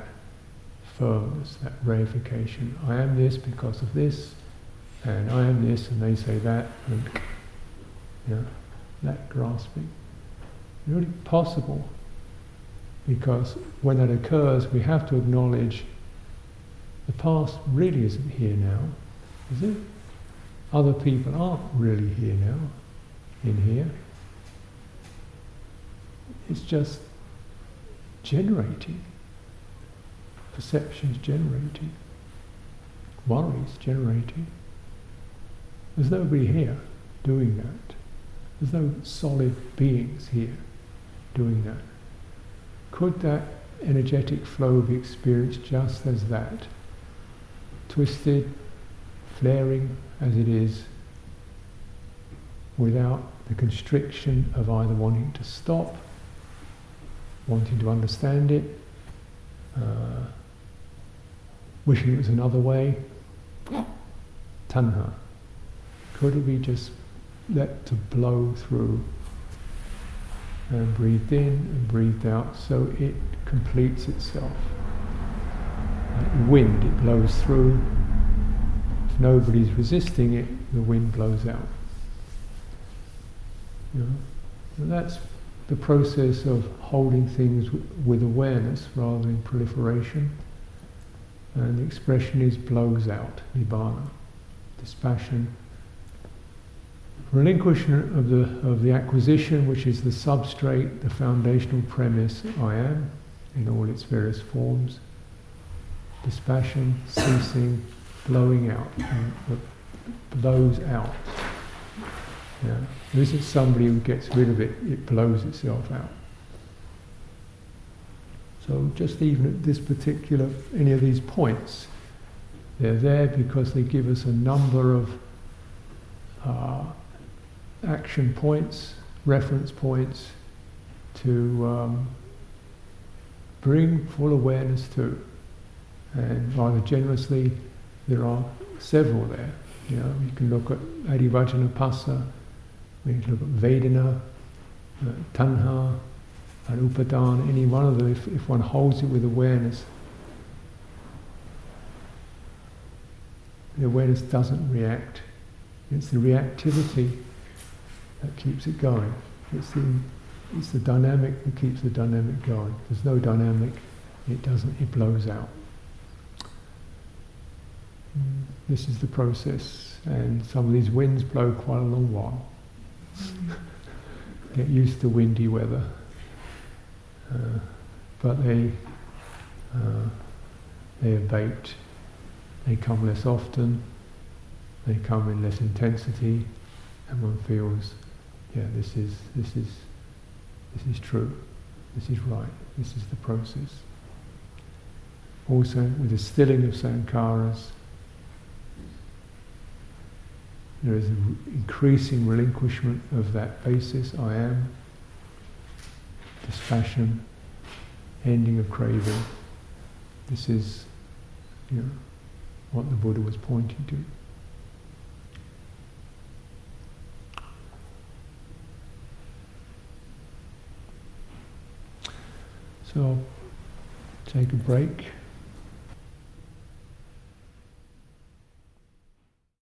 firmness, that reification. I am this because of this, and I am this, and they say that, and yeah, that grasping. Really possible, because when that occurs, we have to acknowledge the past really isn't here now, is it? Other people aren't really here now, in here. It's just generating. Perceptions generating. Worries generating. There's nobody here doing that. There's no solid beings here doing that. Could that energetic flow be experienced just as that? Twisted, flaring as it is, without the constriction of either wanting to stop, wanting to understand it, uh, wishing it was another way. Tanha. Could it be just let to blow through and breathe in and breathe out so it completes itself? Like the wind, it blows through. If nobody's resisting it, the wind blows out. You know? And that's the process of holding things w- with awareness rather than proliferation. And the expression is blows out, nibbana, dispassion. Relinquishment of the, of the acquisition, which is the substrate, the foundational premise, I am, in all its various forms. Dispassion, ceasing, blowing out, blows out. Yeah. There isn't somebody who gets rid of it, it blows itself out. So just even at this particular, any of these points, they're there because they give us a number of uh, action points, reference points to um, bring full awareness to. And rather generously, there are several there. You know, you can look at Adhivacana phassa, we can look at Vedana, uh, Tanha, and Upadana, any one of them, if, if one holds it with awareness, the awareness doesn't react. It's the reactivity that keeps it going. It's the, it's the dynamic that keeps the dynamic going. There's no dynamic, it doesn't, it blows out. This is the process, and some of these winds blow quite a long while. Get used to windy weather. Uh, but they, uh, they abate, they come less often, they come in less intensity, and one feels, yeah, this is, this is, this is true, this is right, this is the process. Also, with the stilling of sankharas, there is an increasing relinquishment of that basis, I am, dispassion, ending of craving. This is you know, what the Buddha was pointing to. So, take a break.